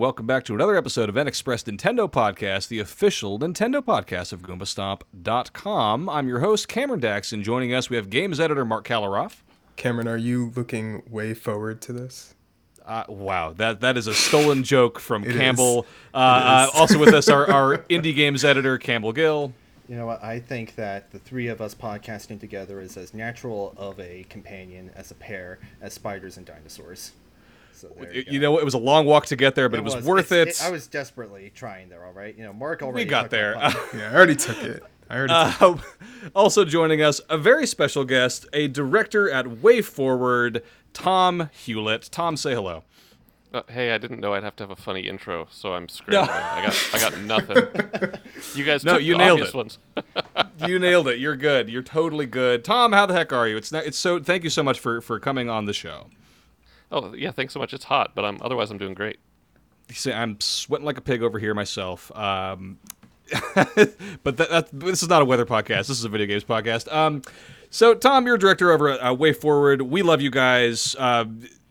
everyone, and welcome back to another episode of NXpress Nintendo Podcast, the official Nintendo podcast of GoombaStomp.com. I'm your host, Cameron Dax, and joining us, we have games editor Marc Kaliroff. Cameron, are you looking way forward to this? Uh, wow, that that is a stolen joke from It Campbell. is. Uh, uh, also with us, our, our indie games editor, Campbell Gill. You know what? I think that the three of us podcasting together is as natural of a companion as a pair as spiders and dinosaurs. So there You, you, know, it was a long walk to get there, but it, was, worth it. It's- I was desperately trying there. All right, you know, Marc already. we got took there. punch. Yeah, I already took it. I already took Uh, also joining us, a very special guest, a director at Way Forward, Tomm Hulett. Tomm, say hello. Uh, hey, I didn't know I'd have to have a funny intro, so I'm scrambling. I got I got nothing. You guys No, took you the nailed obvious it. ones. You nailed it. You're good. You're totally good. Tomm, how the heck are you? It's not, it's so. Thank you so much for for coming on the show. Oh yeah, thanks so much. It's hot, but I'm otherwise I'm doing great. I'm sweating like a pig over here myself. Um, but that, that, this is not a weather podcast. This is a video games podcast. Um, so, Tomm, you're a director over at uh, WayForward. We love you guys. Uh,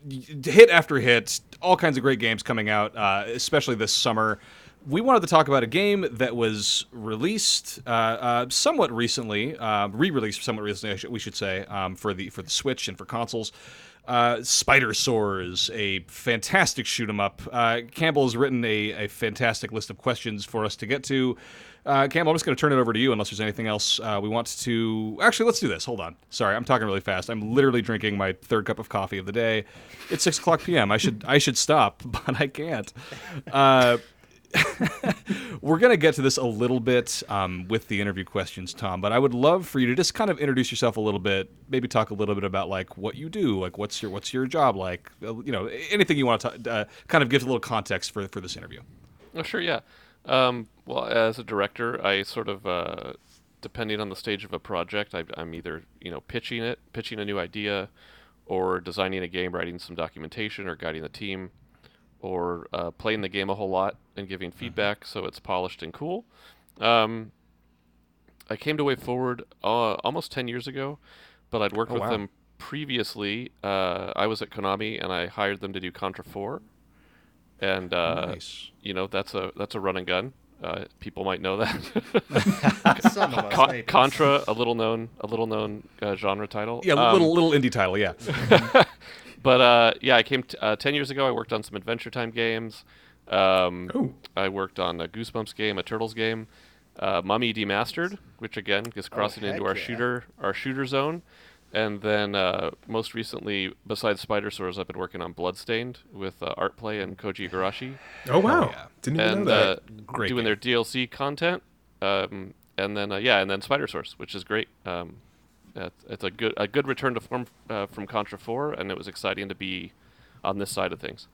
hit after hit, all kinds of great games coming out, uh, especially this summer. We wanted to talk about a game that was released uh, uh, somewhat recently, uh, re-released somewhat recently, we should say, um, for the for the Switch and for consoles. Uh, Spidersaurs, a fantastic shoot 'em up. Uh, Campbell has written a, a fantastic list of questions for us to get to. Uh, Campbell, I'm just going to turn it over to you unless there's anything else uh, we want to. Actually, let's do this. Hold on. Sorry, I'm talking really fast. I'm literally drinking my third cup of coffee of the day. It's six o'clock p.m. I should I should stop, but I can't. We're going to get to this a little bit um, with the interview questions, Tomm, but I would love for you to just kind of introduce yourself a little bit, maybe talk a little bit about like what you do, like what's your what's your job like, uh, you know, anything you want to uh, kind of give a little context for for this interview. Oh sure, yeah. Um, well, as a director, I sort of uh, depending on the stage of a project, I, I'm either you know pitching it, pitching a new idea, or designing a game, writing some documentation, or guiding the team, or uh, playing the game a whole lot and giving feedback so it's polished and cool. Um, I came to WayForward uh, almost 10 years ago, but I'd worked Oh, with wow. them previously. Uh, I was at Konami and I hired them to do Contra 4. And uh, Nice. you know that's a that's a run and gun. Uh, people might know that. Some of us, Con-. Contra, a little known a little known uh, genre title. Yeah, Um, little little indie title. Yeah. but uh, yeah, I came t- uh, ten years ago. I worked on some Adventure Time games. Um, I worked on a Goosebumps game, a Turtles game, uh, Mummy Demastered, which again is crossing into our yeah. shooter our shooter zone. And then uh, most recently, besides Spidersaurs, I've been working on Bloodstained with uh, Artplay and Koji Igarashi, Oh wow! yeah. Didn't even and know that. uh, Great doing their DLC content. Um, and then uh, yeah, and then Spidersaurs, which is great. Um, it's, it's a good a good return to form uh, from Contra 4, and it was exciting to be on this side of things.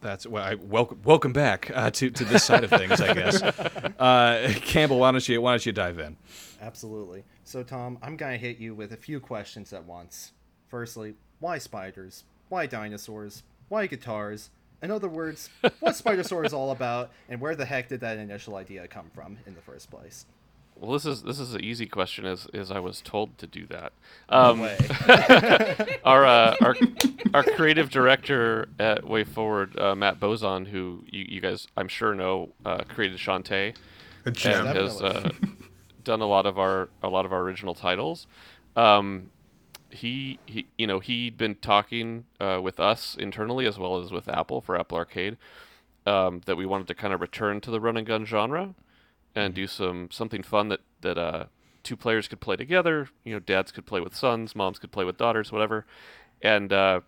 That's well, I, welcome welcome back uh, to to this side of things, I guess. Uh, Campbell, why don't you why don't you dive in? Absolutely. So, Tomm, I'm gonna hit you with a few questions at once. Firstly, why spiders? Why dinosaurs? Why guitars? In other words, what Spidersaurs is all about, and where the heck did that initial idea come from in the first place? Well, this is this is an easy question, as as I was told to do that. No Um, way. our uh, our our creative director at WayForward, uh, Matt Bozon, who you, you guys I'm sure know, uh, created Shantae. And has uh, done a lot of our a lot of our original titles. Um, he, he you know he'd been talking uh, with us internally as well as with Apple for Apple Arcade um, that we wanted to kind of return to the run and gun genre and do some something fun that that uh, two players could play together. You know, dads could play with sons, moms could play with daughters, whatever. And uh,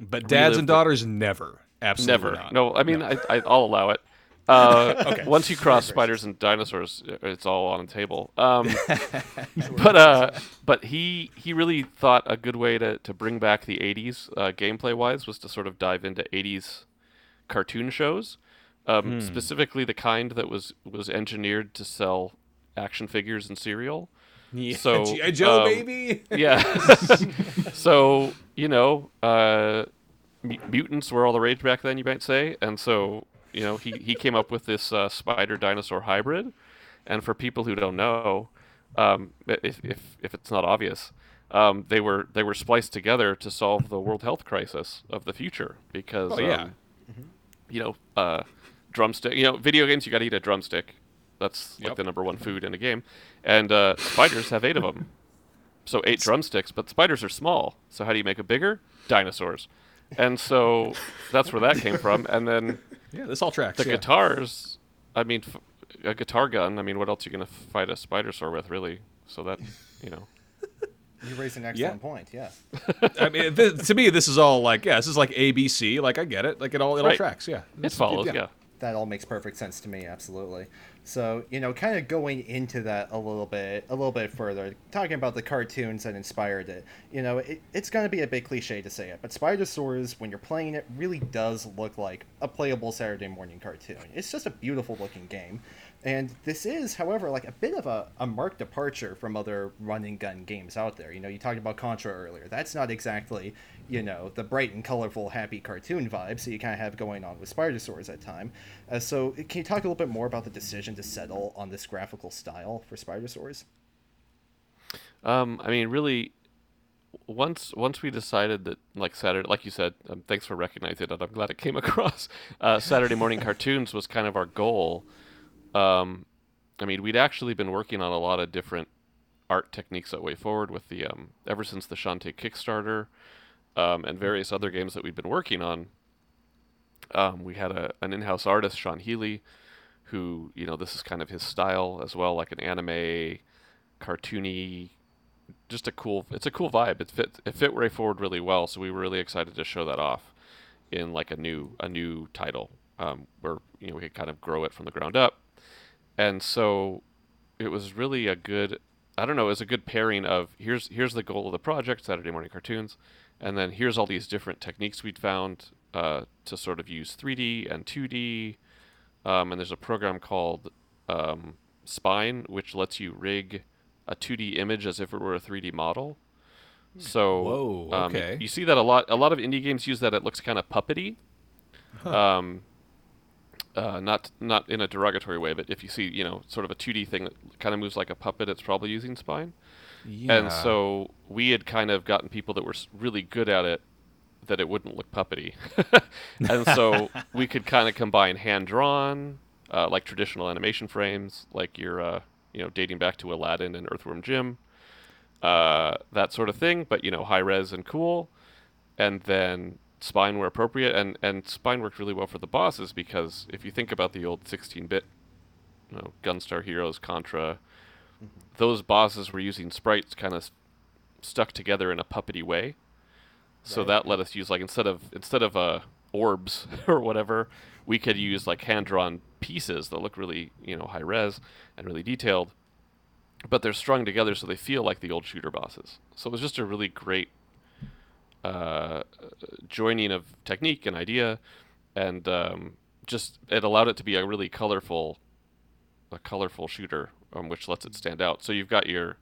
But dads and the- daughters never, absolutely Never. not. No, I mean, I, I, I'll allow it. Uh, Once you cross spiders and dinosaurs, uh, it's all on the table. Um, but uh, but he he really thought a good way to, to bring back the '80s uh, gameplay wise was to sort of dive into '80s cartoon shows, um, specifically the kind that was was engineered to sell action figures and cereal. Yeah, So, G.I. Joe, um, baby. Yeah. so you know, uh, mutants were all the rage back then, you might say, and so you know he he came up with this uh, spider dinosaur hybrid, and for people who don't know, um, if if if it's not obvious. Um, they were they were spliced together to solve the world health crisis of the future because Oh, yeah. um, you know, uh, drumstick. You know, video games you got to eat a drumstick. That's like Yep. the number one food in a game. And uh, spiders have eight of them. So eight drumsticks, but spiders are small. So how do you make it bigger? Dinosaurs. And so that's where that came from. And then Yeah, this all tracks. the yeah. guitars, I mean, f- a guitar gun. I mean, what else are you gonna fight a spidersaur with, really? So that, you know, You raise an Yeah. excellent point. Yeah. I mean, th- to me, this is all like, yeah, this is like ABC. Like, I get it. Like, it all, it all Right. tracks. Yeah, it This- follows. Yeah. That all makes perfect sense to me absolutely. So you know kind of going into that a little bit a little bit further talking about the cartoons that inspired it you know it, it's going to be a bit cliche to say it but spidersaurs when you're playing it really does look like a playable saturday morning cartoon. It's just a beautiful looking game and this is however like a bit of a, a marked departure from other run and gun games out there. You know you talked about contra earlier. That's not exactly you know the bright and colorful happy cartoon vibes that you kind of have going on with spidersaurs at time uh, so can you talk a little bit more about the decision to settle on this graphical style for spidersaurs Um, I mean, really, once once we decided that, like Saturday, like you said, um, thanks for recognizing it. I'm glad it came across. Uh, Saturday morning cartoons was kind of our goal. Um, I mean, we'd actually been working on a lot of different art techniques at WayForward with the um, ever since the Shantae Kickstarter um, and various other games that we've been working on. Um, we had a, an in-house artist, Sean Healy, who you know this is kind of his style as well, like an anime, cartoony, just a cool. It's a cool vibe. It fit it fit WayForward really well, so we were really excited to show that off in like a new a new title um, where you know we could kind of grow it from the ground up, and so it was really a good. I don't know. It was a good pairing of here's here's the goal of the project, Saturday morning cartoons, and then here's all these different techniques we'd found uh, to sort of use 3D and 2D. Um, and there's a program called um, Spine, which lets you rig a 2D image as if it were a 3D model. So Whoa, um, you see that a lot. A lot of indie games use that. It looks kind of puppety. Um, uh, not not in a derogatory way, but if you see you know sort of a 2D thing that kind of moves like a puppet, it's probably using Spine. Yeah. And so we had kind of gotten people that were really good at it that it wouldn't look puppety. and so we could kind of combine hand drawn, uh, like traditional animation frames, like your, uh, you know, dating back to Aladdin and Earthworm Jim, uh, that sort of thing, but, you know, high res and cool. And then spine were appropriate. And, and spine worked really well for the bosses because if you think about the old 16 bit, you know, Gunstar Heroes, Contra, those bosses were using sprites kind of stuck together in a puppety way. So Right. that let us use like instead of instead of uh, orbs or whatever, we could use like hand drawn pieces that look really you know high res and really detailed, but they're strung together so they feel like the old shooter bosses. So it was just a really great uh, joining of technique and idea, and um, just it allowed it to be a really colorful, a colorful shooter, um, which lets it stand out. So you've got your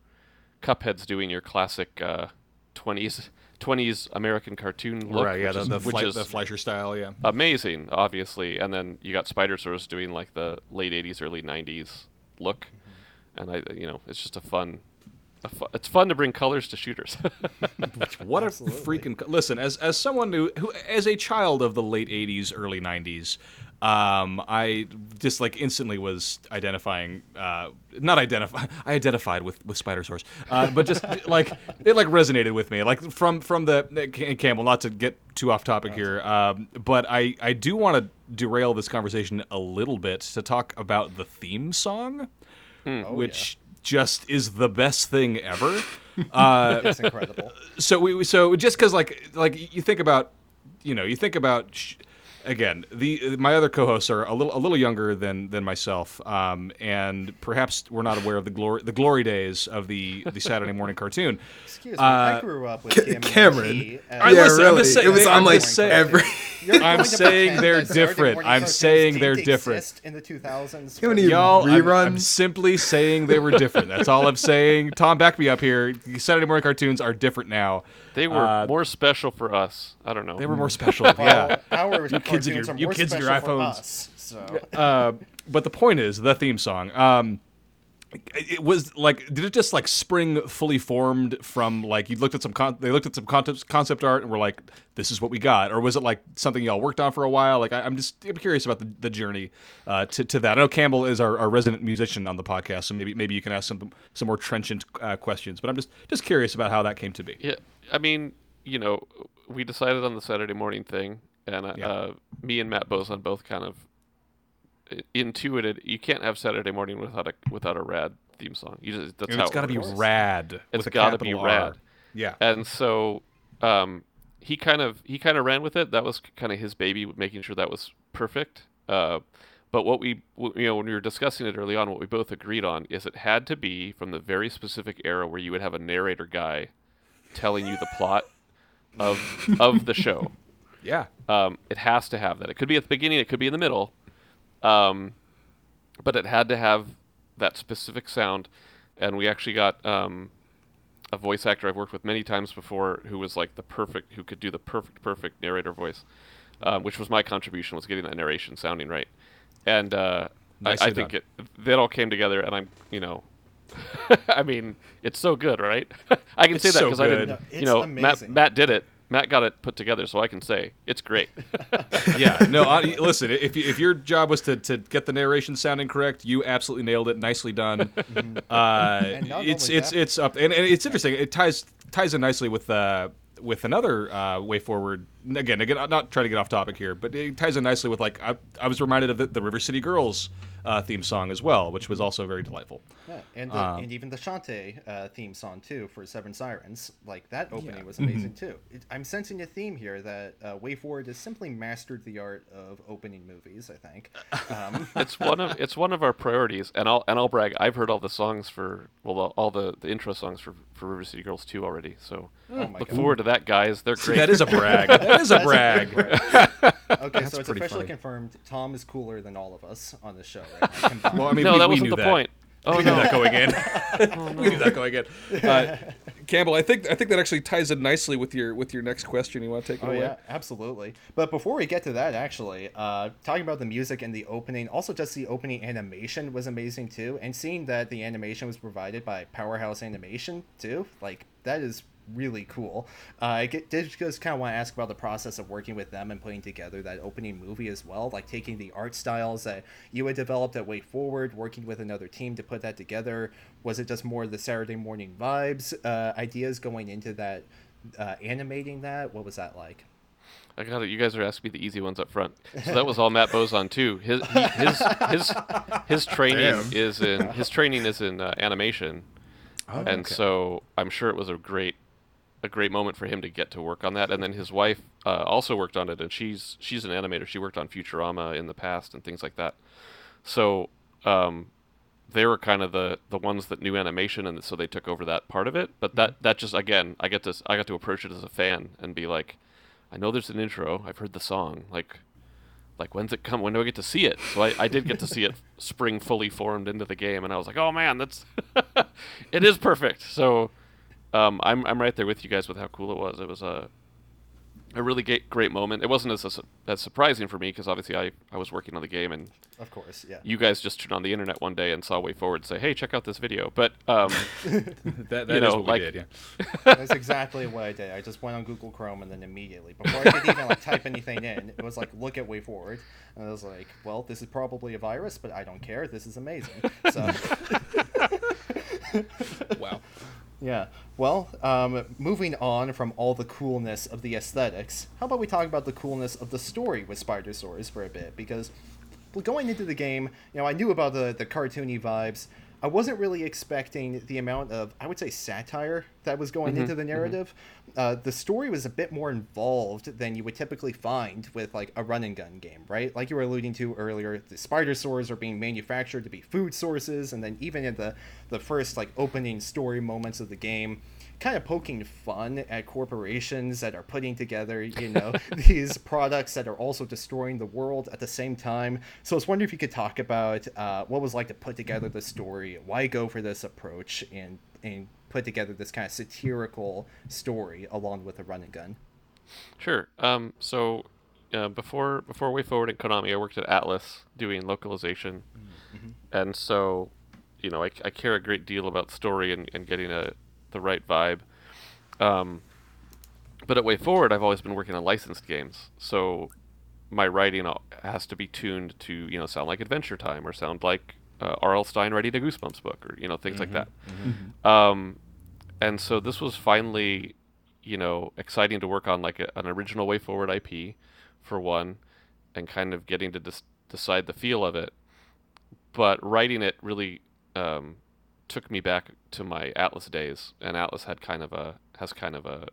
Cuphead's doing your classic uh, 20s 20s American cartoon look, right, yeah, which, the, is, the, which Fle- is the Fleischer style, yeah. amazing, obviously. And then you got Spidersaurs doing like the late 80s, early 90s look, and I, you know, it's just a fun. A fu- it's fun to bring colors to shooters. What Absolutely. a freaking co- listen! As as someone who, who as a child of the late '80s, early '90s, um, I just like instantly was identifying, uh, not identify, I identified with with Spidersaurs, uh, but just like it like resonated with me, like from from the and Campbell. Not to get too off topic here, um, but I I do want to derail this conversation a little bit to talk about the theme song, Oh, which just is the best thing ever. Uh, yeah. it's incredible so we so just because like like you think about you know you think about sh- again the my other co-hosts are a little a little younger than than myself um, and perhaps we're not aware of the glory the glory days of the the Saturday morning cartoon excuse me i grew up with Ca- Kim Cameron. G as- I yeah, listen, I'm really. saying- it was on like just saying- every. I'm saying they're different. I'm saying they're different. in the 2000s How many y'all I'm, I'm simply saying they were different that's all I'm saying Tomm back me up here Saturday morning cartoons are different now they were Uh, more special for us. I don't know. they were more special well, yeah our You kids and your- are you more kids and your special for iPhones. us, so uh, but the point is the theme song. Um, it it was like did it just like spring fully formed from like you looked at some con- they looked at some concept concept art and were like this is what we got or was it like something y'all worked on for a while like I, i'm just i'm curious about the, the journey uh, to, to that i know campbell is our, our resident musician on the podcast so maybe maybe you can ask some some more trenchant uh, questions but i'm just just curious about how that came to be Yeah, I mean, you know, we decided on the Saturday morning thing, and uh, Yeah. uh, me and Matt Bozon both kind of intuited you can't have Saturday morning without a without a rad theme song. You just that's And how it's got to it be works. rad It's gotta be capital rad. Yeah And so um, he kind of he kind of ran with it. That was kind of his baby, making sure that was perfect. Uh, but what we you know when we were discussing it early on, what we both agreed on is it had to be from the very specific era where you would have a narrator guy telling you the plot of of the show. yeah Um, it has to have that. It could be at the beginning. It could be in the middle. Um, but it had to have that specific sound. And we actually got um, a voice actor I've worked with many times before who was like the perfect, who could do the perfect, perfect narrator voice, um, which was my contribution was getting that narration sounding right. And uh, I, I think done. it that all came together. And I'm, you know, I mean, it's so good, right? I can It's say that so because I didn't. No, you know, Matt amazing. Matt did it. Matt got it put together, so I can say it's great. yeah, no. I, listen, if you, if your job was to, to get the narration sounding correct, you absolutely nailed it. Nicely done. Uh, it's it's that- it's up, and, and it's interesting. It ties ties in nicely with uh, with another uh, WayForward. Again, again, I'm not trying to get off topic here, but it ties in nicely with like I, I was reminded of the, the River City Girls uh, theme song as well, which was also very delightful. Yeah, and the, Um, and even the Shantae uh, theme song too for Seven Sirens, like that opening was amazing too. It, I'm sensing a theme here that uh, WayForward has simply mastered the art of opening movies. I think. Um, it's one of it's one of our priorities, and I'll and I'll brag. I've heard all the songs for well, all the, the intro songs for, for River City Girls too already. So Oh look God. forward to that, guys. They're See, great. that is a brag. That is a brag. okay, so it's officially funny. confirmed. Tomm is cooler than all of us on this show right Well, I mean, no, we, that we wasn't knew the that. point. Oh we knew that going in. we knew that going in. Uh, Campbell, I think I think that actually ties in nicely with your with your next question. You want to take it Oh away? yeah, absolutely. But before we get to that, actually, uh, talking about the music and the opening, also just the opening animation was amazing too, and seeing that the animation was provided by Powerhouse Animation too, like that is really cool. Uh, I get, did just kind of want to ask about the process of working with them and putting together that opening movie as well, like taking the art styles that you had developed at WayForward, working with another team to put that together. Was it just more the Saturday morning vibes, uh, ideas going into that, uh, animating that? What was that like? I got it. You guys are asking me the easy ones up front. So that was all Matt Bozon too. His he, his his his training Damn. is in his training is in uh, animation, Oh, and okay. so I'm sure it was a great a great moment for him to get to work on that. And then his wife uh, also worked on it, and she's she's an animator. She worked on Futurama in the past and things like that. So um, they were kind of the the ones that knew animation, and so they took over that part of it. But that that just again, I get to I got to approach it as a fan and be like, I know there's an intro. I've heard the song. Like, like when's it come? When do I get to see it? So I, I did get to see it spring fully formed into the game, and I was like, oh man, that's it is perfect. So um, I'm I'm right there with you guys with how cool it was. It was a a really great, great moment. It wasn't as as surprising for me because obviously I, I was working on the game and Of course, yeah. you guys just turned on the internet one day and saw WayForward and say, hey, check out this video. But um, that, that you is know, what like- we did. Yeah. That's exactly what I did. I just went on Google Chrome and then immediately, before I could even like type anything in, it was like, look at WayForward. And I was like, well, this is probably a virus, but I don't care. This is amazing. So, Wow. Yeah. Well, um, moving on from all the coolness of the aesthetics, how about we talk about the coolness of the story with Spidersaurs for a bit? Because going into the game, you know, I knew about the, the cartoony vibes. I wasn't really expecting the amount of, I would say, satire that was going into the narrative. Uh, the story was a bit more involved than you would typically find with like a run and gun game, right? Like you were alluding to earlier, the spidersaurs are being manufactured to be food sources, and then even in the the first like opening story moments of the game, kind of poking fun at corporations that are putting together, you know, these products that are also destroying the world at the same time. So I was wondering if you could talk about uh, what it was like to put together the story, why go for this approach, and and put together this kind of satirical story along with a run and gun. Sure. Um, so uh, before before WayForward and Konami, I worked at Atlus doing localization, and so you know I, I care a great deal about story and, and getting a the right vibe. Um, but at WayForward, I've always been working on licensed games, so my writing has to be tuned to you know sound like Adventure Time or sound like uh, R.L. Stine writing a Goosebumps book or you know things like that. Um, and so this was finally you know exciting to work on like a, an original WayForward IP for one, and kind of getting to dis- decide the feel of it. But writing it really um, took me back to my Atlus days, and Atlus had kind of a has kind of a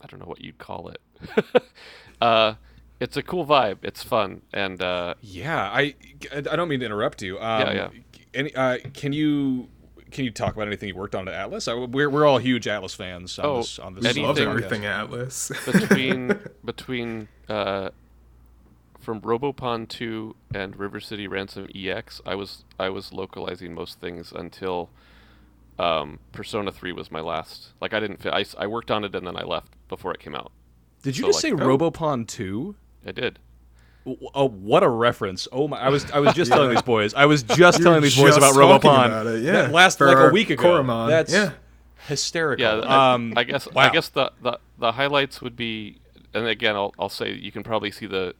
I don't know what you'd call it. uh, it's a cool vibe. It's fun, and uh, Yeah, I I don't mean to interrupt you. Um, Yeah, yeah. Any, uh, can you can you talk about anything you worked on at Atlus? Uh, We're we're all huge Atlus fans on Oh, this on this. We anything- love everything Atlus. between between uh, from Robopon 2 and River City Ransom EX, I was I was localizing most things until um, Persona 3 was my last. Like I didn't fit. I, s- I worked on it and then I left before it came out. Did you So, just like- say Robopon two? I did. Oh, what a reference! Oh my! I was I was just telling these boys. I was just telling these boys about talking Robopon. about it, yeah. That last For like a week ago. Koromon, That's yeah. hysterical. Yeah, I, um, I guess wow. I guess the, the the highlights would be, and again, I'll I'll say you can probably see the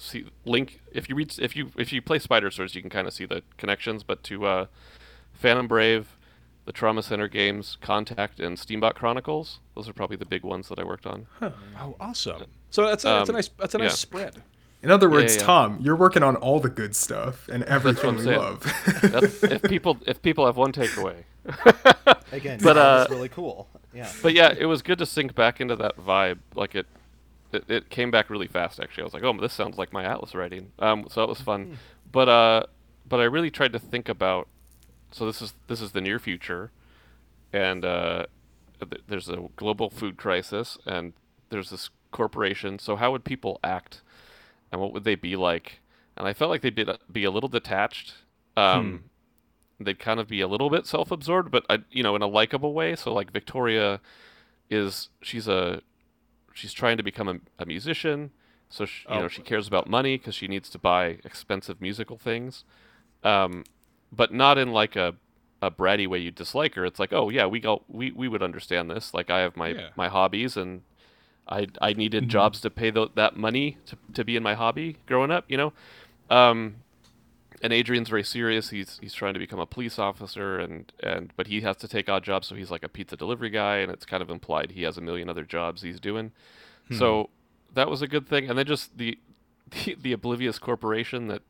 see link if you read if you if you play Spidersaurs, you can kind of see the connections. But to uh, Phantom Brave, the Trauma Center games, Contact, and Steambot Chronicles, those are probably the big ones that I worked on. Oh, awesome! So that's a, that's a Um, nice that's a nice yeah. spread. In other words, yeah. Tomm, you're working on all the good stuff and what everything I'm we love. That's, if people if people have one takeaway. Again, But, that uh, was really cool. Yeah. but yeah, it was good to sink back into that vibe. Like it, it, it came back really fast. Actually, I was like, oh, this sounds like my Atlus writing. Um, so it was fun. But uh, but I really tried to think about. So this is this is the near future, and uh, th- there's a global food crisis, and there's this corporation. So how would people act, and what would they be like? And I felt like they'd be, be a little detached. Um, they'd kind of be a little bit self-absorbed, but I, you know, in a likable way. So like Victoria is she's a she's trying to become a, a musician, so she, you Oh. know she cares about money because she needs to buy expensive musical things, um, but not in like a a bratty way you dislike her. It's like, oh yeah, we go we we would understand this. Like I have my Yeah. my hobbies and. I, I needed jobs to pay tho- that money to, to be in my hobby growing up, you know. Um, and Adrian's very serious. He's he's trying to become a police officer, and and but he has to take odd jobs, so he's like a pizza delivery guy, and it's kind of implied he has a million other jobs he's doing. So that was a good thing, and then just the the, the oblivious corporation that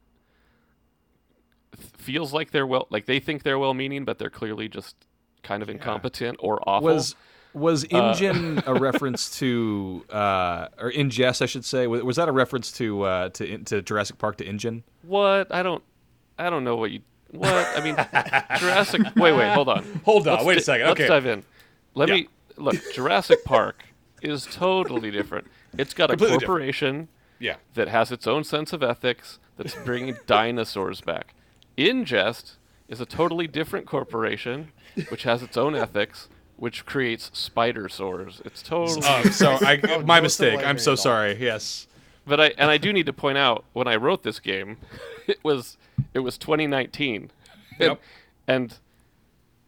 th- feels like they're well, like they think they're well-meaning, but they're clearly just kind of incompetent or awful. Was was Uh, a reference to uh, or Ingest, I should say? Was, was that a reference to uh, to to Jurassic Park to InGen? what? I don't I don't know what you what I mean. Jurassic. Wait, wait, hold on. Hold on, Let's wait a di- second. Let's dive in. Let Yeah. me look. Jurassic Park is totally different. It's got a Completely different. corporation Yeah. that has its own sense of ethics that's bringing dinosaurs back. Ingest is a totally different corporation which has its own ethics, which creates spidersaurs. It's totally. Oh, so I, Oh, my no mistake. I'm so similarity at all. sorry. Yes. But I and I do need to point out when I wrote this game, it was it was 2019, Yep. and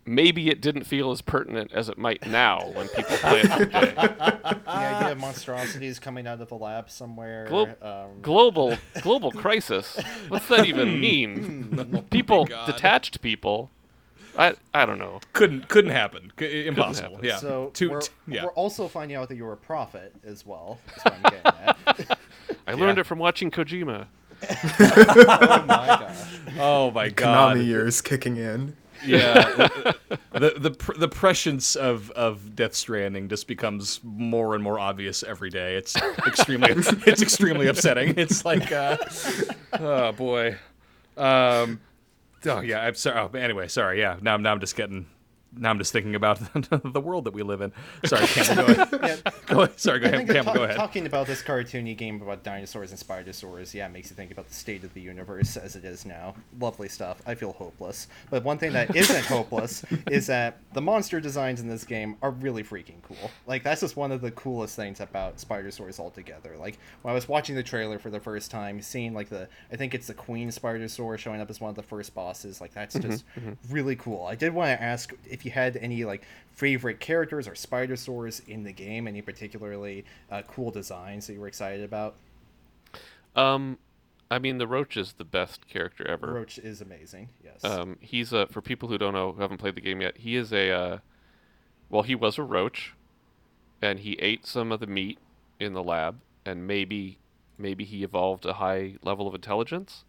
maybe it didn't feel as pertinent as it might now when people play it today. the idea of monstrosities coming out of the lab somewhere. Glo- um, global global crisis. What's that even mean? people God. detached people. I I don't know. Couldn't couldn't happen. C- impossible. happen. yeah. so Two- we're, t- yeah. we're also finding out that you're a prophet as well. I learned Yeah. it from watching Kojima. oh my gosh. Oh my god. Konami years kicking in. Yeah. the the pr- the prescience of of Death Stranding just becomes more and more obvious every day. It's extremely it's extremely upsetting. It's like uh, oh boy. Um oh yeah, I'm sorry. Oh, anyway, sorry. Yeah. Now now I'm just getting now I'm just thinking about the world that we live in. Sorry, Campbell, go ahead. Yeah, Go ahead. Sorry, go I ahead. think that Campbell, go ahead. talking about this cartoony game about dinosaurs and spidersaurs, yeah, makes you think about the state of the universe as it is now. Lovely stuff. I feel hopeless. But one thing that isn't hopeless is that the monster designs in this game are really freaking cool. Like that's just one of the coolest things about spidersaurs altogether. Like when I was watching the trailer for the first time, seeing like the I think it's the queen spidersaur showing up as one of the first bosses, like that's mm-hmm, just mm-hmm. really cool. I did want to ask if you had any like favorite characters or spidersaurs in the game, any particularly uh, cool designs that you were excited about. Um, I mean, the Roach is the best character ever. Roach is amazing. Yes. Um, he's a for people who don't know who haven't played the game yet. He is a uh, well, he was a roach, and he ate some of the meat in the lab, and maybe maybe he evolved a high level of intelligence.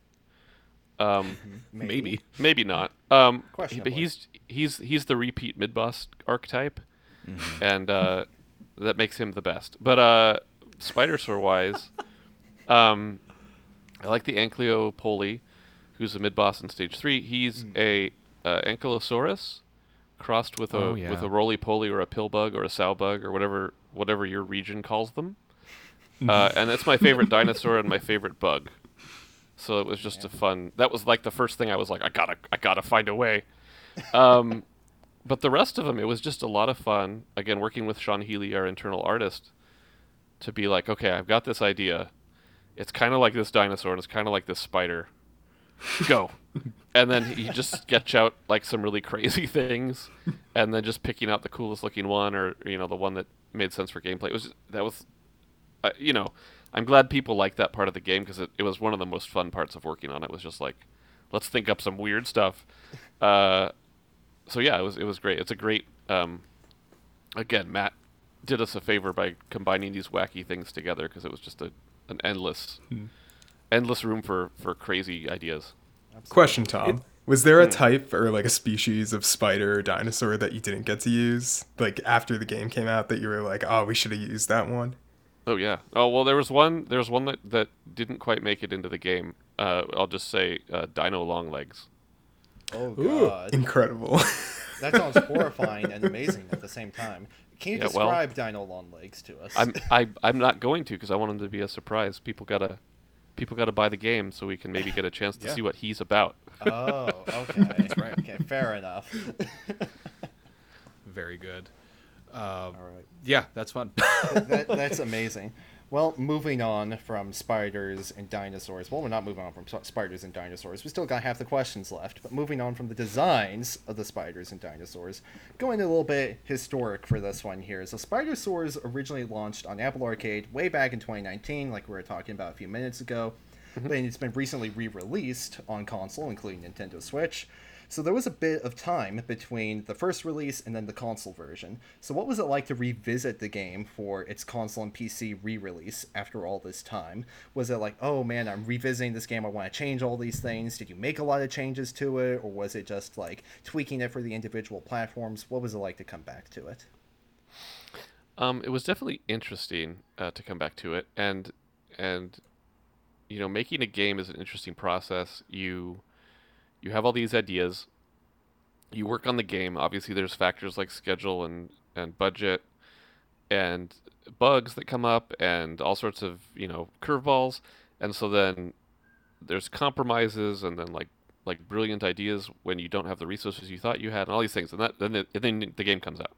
Um, Maybe. maybe not. Um, but he's he's he's the repeat mid boss archetype, and uh, that makes him the best. But uh, Spidersaur wise, um, I like the Ankylopoly, who's a mid boss in stage three. He's a uh, Ankylosaurus crossed with a Oh, with a roly poly or a pill bug or a sow bug or whatever whatever your region calls them. uh, and that's my favorite dinosaur and my favorite bug. So it was just a fun. That was like the first thing I was like, I gotta, I gotta find a way. Um, but the rest of them, it was just a lot of fun. Again, working with Sean Healy, our internal artist, to be like, okay, I've got this idea. It's kind of like this dinosaur, and it's kind of like this spider. Go, and then you just sketch out like some really crazy things, and then just picking out the coolest looking one, or you know, the one that made sense for gameplay. It was that was uh, you know, I'm glad people like that part of the game because it, it was one of the most fun parts of working on it. It was just like, let's think up some weird stuff. Uh, so yeah, it was it was great. It's a great. Um, again, Matt did us a favor by combining these wacky things together because it was just a an endless, endless room for for crazy ideas. Question, Tomm. Was there a type or like a species of spider or dinosaur that you didn't get to use? Like after the game came out that you were like, oh, we should have used that one? Oh yeah. Oh well, there was one. There was one that that didn't quite make it into the game. Uh, I'll just say uh, Dino Longlegs. oh Ooh, god, incredible. that sounds horrifying and amazing at the same time. Can you Yeah, well- describe Dino Long Legs to us? I'm I, I'm not going to because I want him to be a surprise. People gotta people gotta buy the game so we can maybe get a chance to Yeah. see what he's about. Oh, okay. That's right. Okay, fair enough. Very good. Uh, All right. yeah, that's fun. that, that's amazing. Well, moving on from spiders and dinosaurs. Well, we're not moving on from spiders and dinosaurs. We still got half the questions left. But moving on from the designs of the spiders and dinosaurs, going a little bit historic for this one here. So, Spidersaurs originally launched on Apple Arcade way back in 2019, like we were talking about a few minutes ago. But it's been recently re-released on console, including Nintendo Switch. So there was a bit of time between the first release and then the console version. So what was it like to revisit the game for its console and PC re-release after all this time? Was it like, oh man, I'm revisiting this game, I want to change all these things? Did you make a lot of changes to it, or was it just like tweaking it for the individual platforms? What was it like to come back to it? Um, it was definitely interesting uh, to come back to it, and and you know, making a game is an interesting process. You you have all these ideas. You work on the game. Obviously, there's factors like schedule and and budget, and bugs that come up, and all sorts of you know curveballs. And so then there's compromises, and then like like brilliant ideas when you don't have the resources you thought you had, and all these things. And that then the, then the game comes out,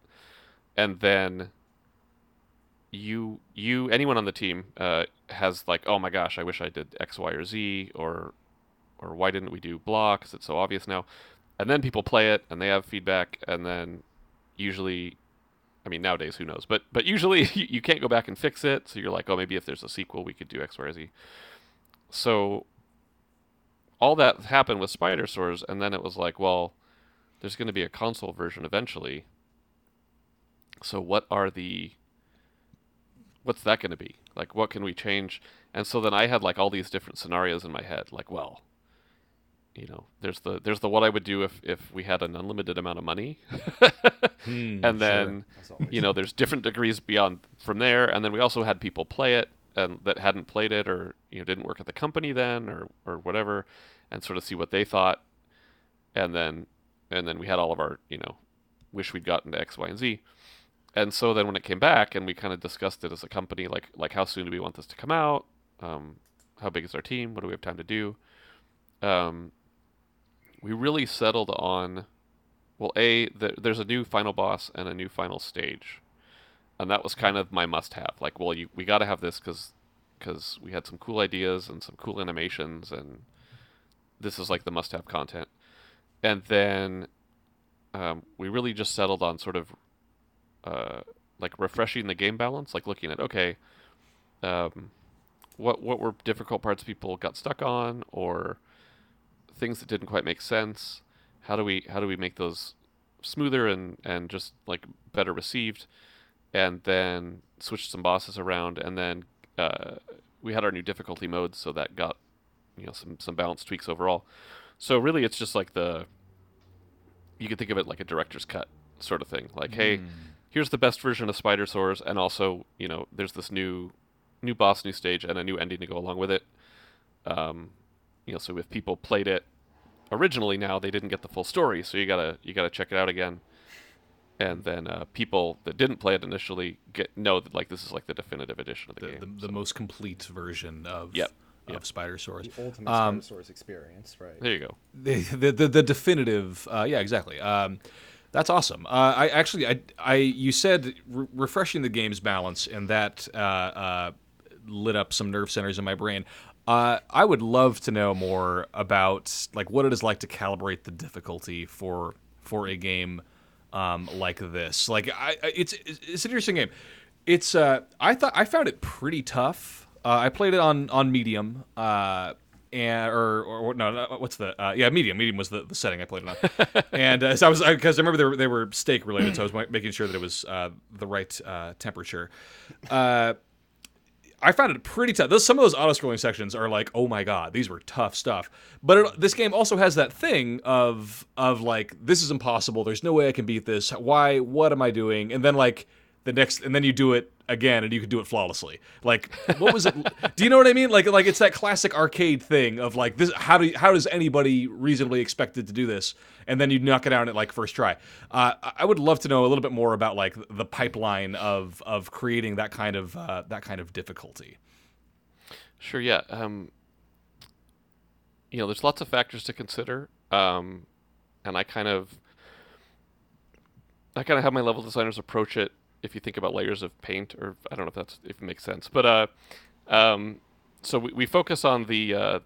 and then you you anyone on the team uh, has like oh my gosh I wish I did X Y or Z or or why didn't we do blah because it's so obvious now and then people play it and they have feedback and then usually I mean nowadays who knows but but usually you, you can't go back and fix it so you're like oh maybe if there's a sequel we could do x y z so all that happened with Spidersaurs and then it was like well there's going to be a console version eventually so what are the what's that going to be? Like, what can we change? And so then I had like all these different scenarios in my head. Like, well, you know, there's the there's the what I would do if if we had an unlimited amount of money, and then As always. you know, there's different degrees beyond from there. And then we also had people play it and that hadn't played it or you know didn't work at the company then or or whatever, and sort of see what they thought. And then and then we had all of our you know wish we'd gotten to X, Y, and Z. And so then when it came back and we kind of discussed it as a company, like like how soon do we want this to come out? Um, how big is our team? What do we have time to do? Um, we really settled on, well, a th- there's a new final boss and a new final stage, and that was kind of my must-have. Like, well, you we got to have this because because we had some cool ideas and some cool animations, and this is like the must-have content. And then um, we really just settled on sort of uh, like refreshing the game balance, like looking at okay, um, what what were difficult parts people got stuck on, or things that didn't quite make sense. How do we how do we make those smoother and and just like better received, and then switch some bosses around, and then uh, we had our new difficulty modes, so that got you know some some balance tweaks overall. So really, it's just like the you could think of it like a director's cut sort of thing. Like, hey, here's the best version of Spidersaurs, and also you know there's this new new boss, new stage, and a new ending to go along with it. Um, you know, so if people played it originally, now they didn't get the full story, so you gotta you gotta check it out again. And then uh, people that didn't play it initially get know that like this is like the definitive edition of the, The, game. the, the most complete version of Yep, of yep. Spidersaurs. The ultimate Um, Spinosaurus experience, right? There you go. the the, the, the definitive uh, yeah exactly um, that's awesome uh, i actually i, I you said re- refreshing the game's balance and that uh, uh, lit up some nerve centers in my brain uh, i would love to know more about like what it is like to calibrate the difficulty for for a game um, like this. Like I, I- it's it's an interesting game. It's uh, i thought i found it pretty tough. Uh, i played it on on medium uh, and or or no, what's the uh, yeah medium. Medium was the, the setting I played it on, and uh, so I was because I, remember they were, they were steak related, so I was making sure that it was uh, the right uh, temperature. I found it pretty tough. Those, some of those auto scrolling sections are like, oh my god, these were tough stuff. But it, this game also has that thing of of like, this is impossible. There's no way I can beat this. Why? What am I doing? And then like the next, and then you do it again, and you can do it flawlessly. Like, what was it? do you know what I mean? Like, like it's that classic arcade thing of like, this. How do how does anybody reasonably expected to do this? And then you knock it out at like first try. Uh, I I would love to know a little bit more about like the pipeline of of creating that kind of uh, that kind of difficulty. Sure, yeah. Um, you know, there's lots of factors to consider, um, and I kind of, I kind of have my level designers approach it. If you think about layers of paint, or I don't know if that's if it makes sense, but uh, um, so we, we focus on the uh,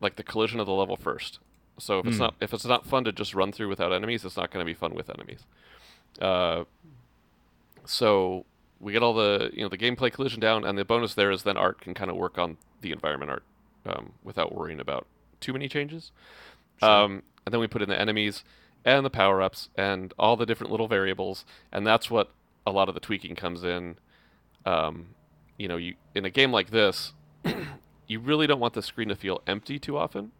like the collision of the level first. So if it's not if it's not fun to just run through without enemies, it's not going to be fun with enemies. Uh, so we get all the you know the gameplay collision down, and the bonus there is then art can kind of work on the environment art um, without worrying about too many changes. Um, and then we put in the enemies and the power ups and all the different little variables, and that's what a lot of the tweaking comes in. Um, you know, you in a game like this, you really don't want the screen to feel empty too often.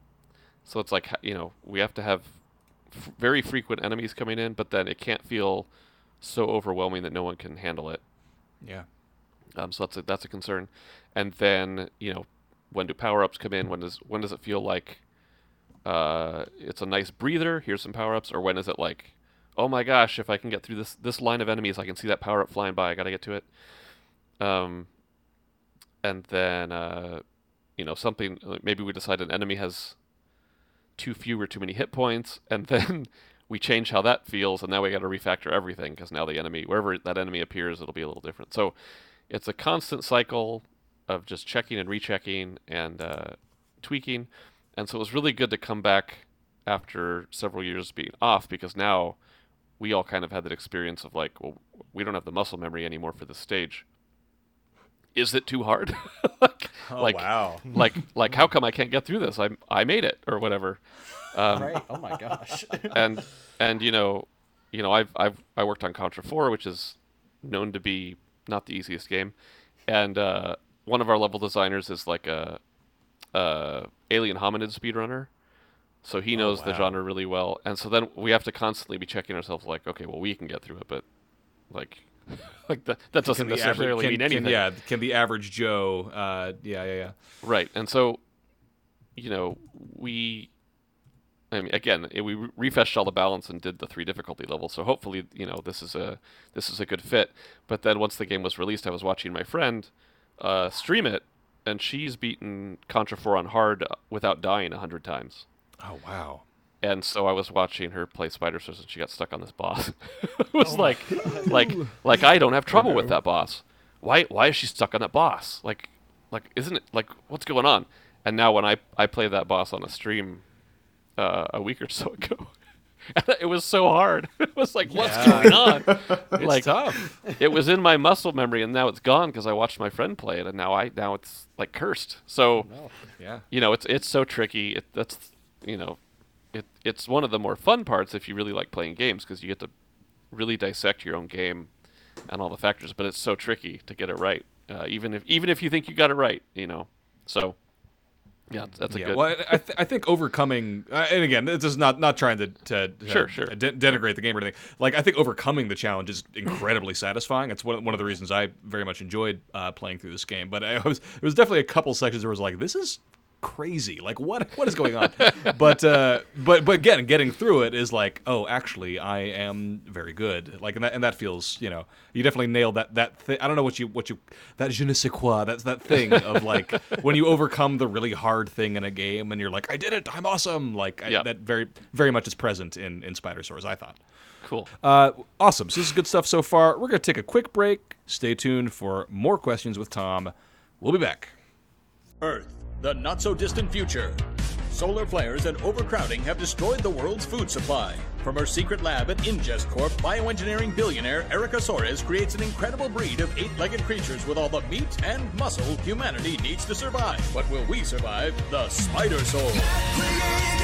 So it's like you know we have to have f- very frequent enemies coming in, but then it can't feel so overwhelming that no one can handle it. Yeah. Um, so that's a, that's a concern. And then you know, when do power ups come in? When does when does it feel like uh, it's a nice breather? Here's some power ups, or when is it like, oh my gosh, if I can get through this this line of enemies, I can see that power up flying by. I gotta get to it. Um, and then uh, you know something maybe we decide an enemy has too few or too many hit points, and then we change how that feels, and now we got to refactor everything because now the enemy, wherever that enemy appears, it'll be a little different. So it's a constant cycle of just checking and rechecking and uh, tweaking, and so it was really good to come back after several years being off because now we all kind of had that experience of like, well, we don't have the muscle memory anymore for this stage. Is it too hard? like, Oh like, wow. like, like, how come I can't get through this? I I made it or whatever. Um, right? Oh my gosh. and and you know, you know, I've I've I worked on Contra 4, which is known to be not the easiest game, and uh, one of our level designers is like a, a alien hominid speedrunner, so he knows the wow. genre really well, and so then we have to constantly be checking ourselves, like, okay, well, we can get through it, but like, like that that doesn't Can the average- necessarily can- mean can- anything. yeah, can the average Joe? Uh, yeah, yeah, yeah. Right. And so, you know, we I mean, again, it, we refreshed all the balance and did the three difficulty levels. So hopefully, you know, this is a this is a good fit. But then once the game was released, I was watching my friend uh, stream it, and she's beaten Contra 4 on hard without dying a hundred times. Oh wow. And so I was watching her play Spidersaurs, and she got stuck on this boss. it was like, like, like I don't have trouble with that boss. Why, why is she stuck on that boss? Like, like, isn't it like what's going on? And now when I I play that boss on a stream, uh, a week or so ago, it was so hard. It was like, what's Yeah. going on? It's like, tough. it was in my muscle memory, and now it's gone because I watched my friend play it, and now I now it's like cursed. So No. Yeah. you know, it's it's so tricky. It, that's you know, it it's one of the more fun parts if you really like playing games because you get to really dissect your own game and all the factors. But it's so tricky to get it right, uh, even if even if you think you got it right, you know. So yeah, that's a yeah, good. well, I, I, th- I think overcoming, uh, and again, this is not not trying to, to, to Sure, sure. de- denigrate the game or anything. Like, I think overcoming the challenge is incredibly satisfying. It's one, one of the reasons I very much enjoyed uh, playing through this game. But I was there was definitely a couple sections where I was like, this is crazy. Like, what what is going on? but uh, but but again, getting through it is like, oh, actually, I am very good. Like, and that and that feels, you know, you definitely nailed that that thing. I don't know what you what you that je ne sais quoi. That's that thing of like when you overcome the really hard thing in a game and you're like, I did it. I'm awesome. Like I, Yeah. that very very much is present in in Spidersaurs. I thought. cool. Uh, awesome. So this is good stuff so far. We're gonna take a quick break. Stay tuned for more questions with Tomm. We'll be back. Earth, the not so distant future. Solar flares and overcrowding have destroyed the world's food supply. From her secret lab at Ingest Corp, bioengineering billionaire Erica Soares creates an incredible breed of eight legged creatures with all the meat and muscle humanity needs to survive. But will we survive the Spidersaurs?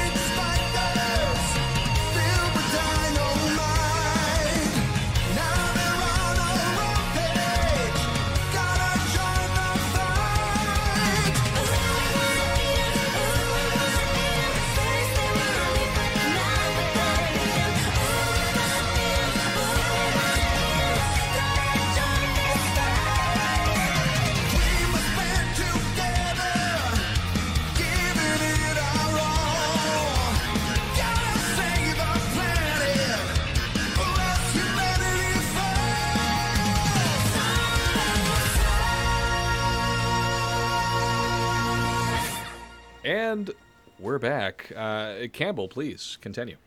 We're back. Uh, Campbell, please continue.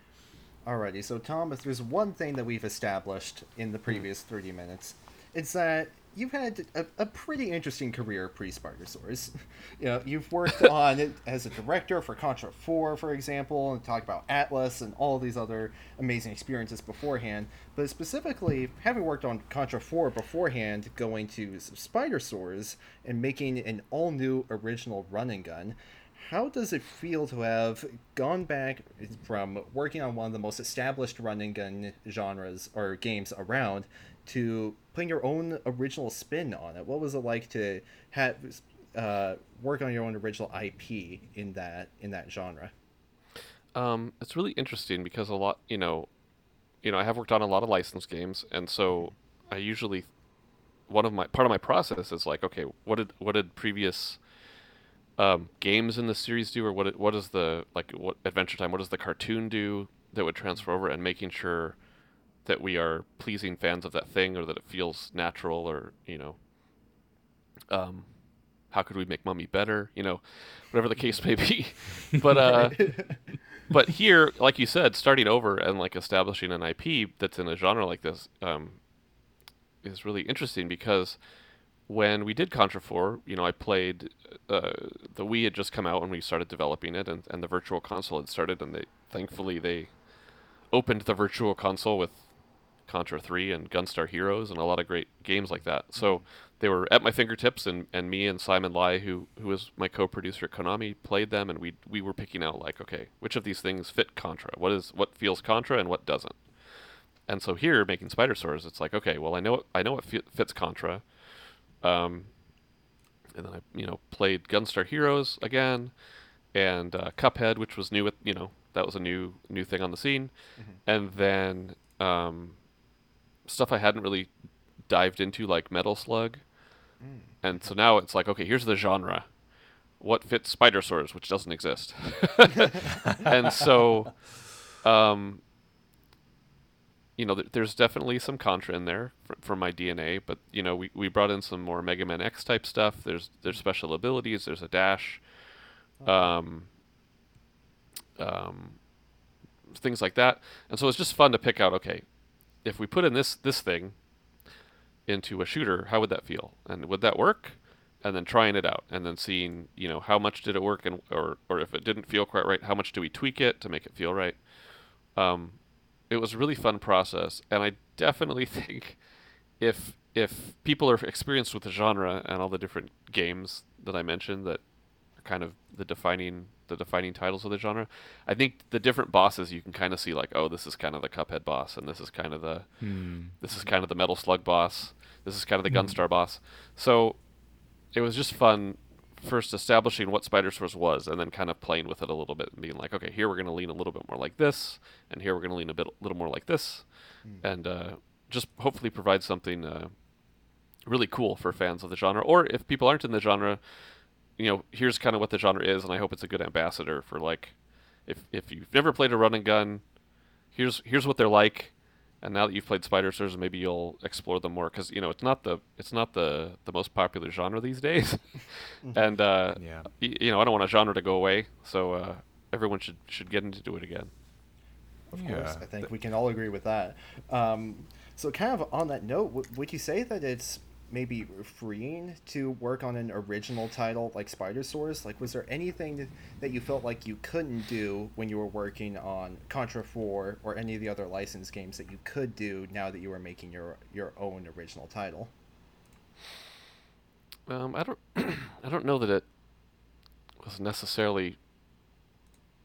Alrighty, so Tomm, if there's one thing that we've established in the previous 30 minutes, it's that you've had a, a pretty interesting career pre-Spidersaurs. You know, you've worked on it as a director for Contra 4, for example, and talked about Atlus and all these other amazing experiences beforehand. But specifically, having worked on Contra 4 beforehand, going to Spidersaurs and making an all-new original run and gun, how does it feel to have gone back from working on one of the most established run and gun genres or games around to putting your own original spin on it? What was it like to have uh, work on your own original IP in that in that genre? Um, it's really interesting because a lot, you know, you know, I have worked on a lot of licensed games, and so I usually one of my part of my process is like, okay, what did what did previous um, games in the series do, or what what is the like what Adventure Time? What does the cartoon do that would transfer over, and making sure that we are pleasing fans of that thing, or that it feels natural, or you know, um, how could we make Mummy better? You know, whatever the case may be. but uh, but here, like you said, starting over and like establishing an IP that's in a genre like this um, is really interesting because when we did Contra 4, you know, I played uh, the Wii had just come out when we started developing it, and, and the Virtual Console had started, and they thankfully they opened the Virtual Console with Contra 3 and Gunstar Heroes and a lot of great games like that. So they were at my fingertips, and, and me and Simon Lai, who who was my co-producer at Konami, played them, and we we were picking out like, okay, which of these things fit Contra? What is what feels Contra and what doesn't? And so here, making Spidersaurs, it's like, okay, well, I know I know what fits Contra. Um, and then I, you know, played Gunstar Heroes again, and uh, Cuphead, which was new. With you know, that was a new new thing on the scene, and then um, stuff I hadn't really dived into, like Metal Slug. And so now it's like, okay, here's the genre. what fits Spidersaurs, which doesn't exist. and so, um, you know, th- there's definitely some contra in there fr- from my DNA, but you know, we, we brought in some more Mega Man X type stuff. There's there's special abilities. There's a dash, um, um, things like that. And so it's just fun to pick out. Okay, if we put in this this thing into a shooter, how would that feel? And would that work? And then trying it out, and then seeing, you know, how much did it work, and or or if it didn't feel quite right, how much do we tweak it to make it feel right? Um, it was a really fun process, and I definitely think if if people are experienced with the genre and all the different games that I mentioned that are kind of the defining the defining titles of the genre, I think the different bosses you can kind of see like, oh, this is kind of the Cuphead boss, and this is kind of the hmm. this is kind of the Metal Slug boss, this is kind of the hmm. Gunstar boss. So it was just fun first establishing what Spidersaurs was and then kind of playing with it a little bit and being like, okay, here we're going to lean a little bit more like this, and here we're going to lean a bit, little more like this, and uh, just hopefully provide something uh, really cool for fans of the genre. Or if people aren't in the genre, you know, here's kind of what the genre is, and I hope it's a good ambassador for like, if if you've never played a run and gun, here's here's what they're like, and now that you've played Spidersaurs, maybe you'll explore them more because you know it's not the it's not the the most popular genre these days, and uh, Yeah. y- you know I don't want a genre to go away, so uh, everyone should should get into it again. Of Yeah. course, I think we can all agree with that. Um, so, kind of on that note, w- would you say that it's maybe freeing to work on an original title like Spidersaurs? Like, was there anything that- you felt like you couldn't do when you were working on Contra 4 or any of the other licensed games that you could do now that you were making your your own original title? Um, I don't I don't know that it was necessarily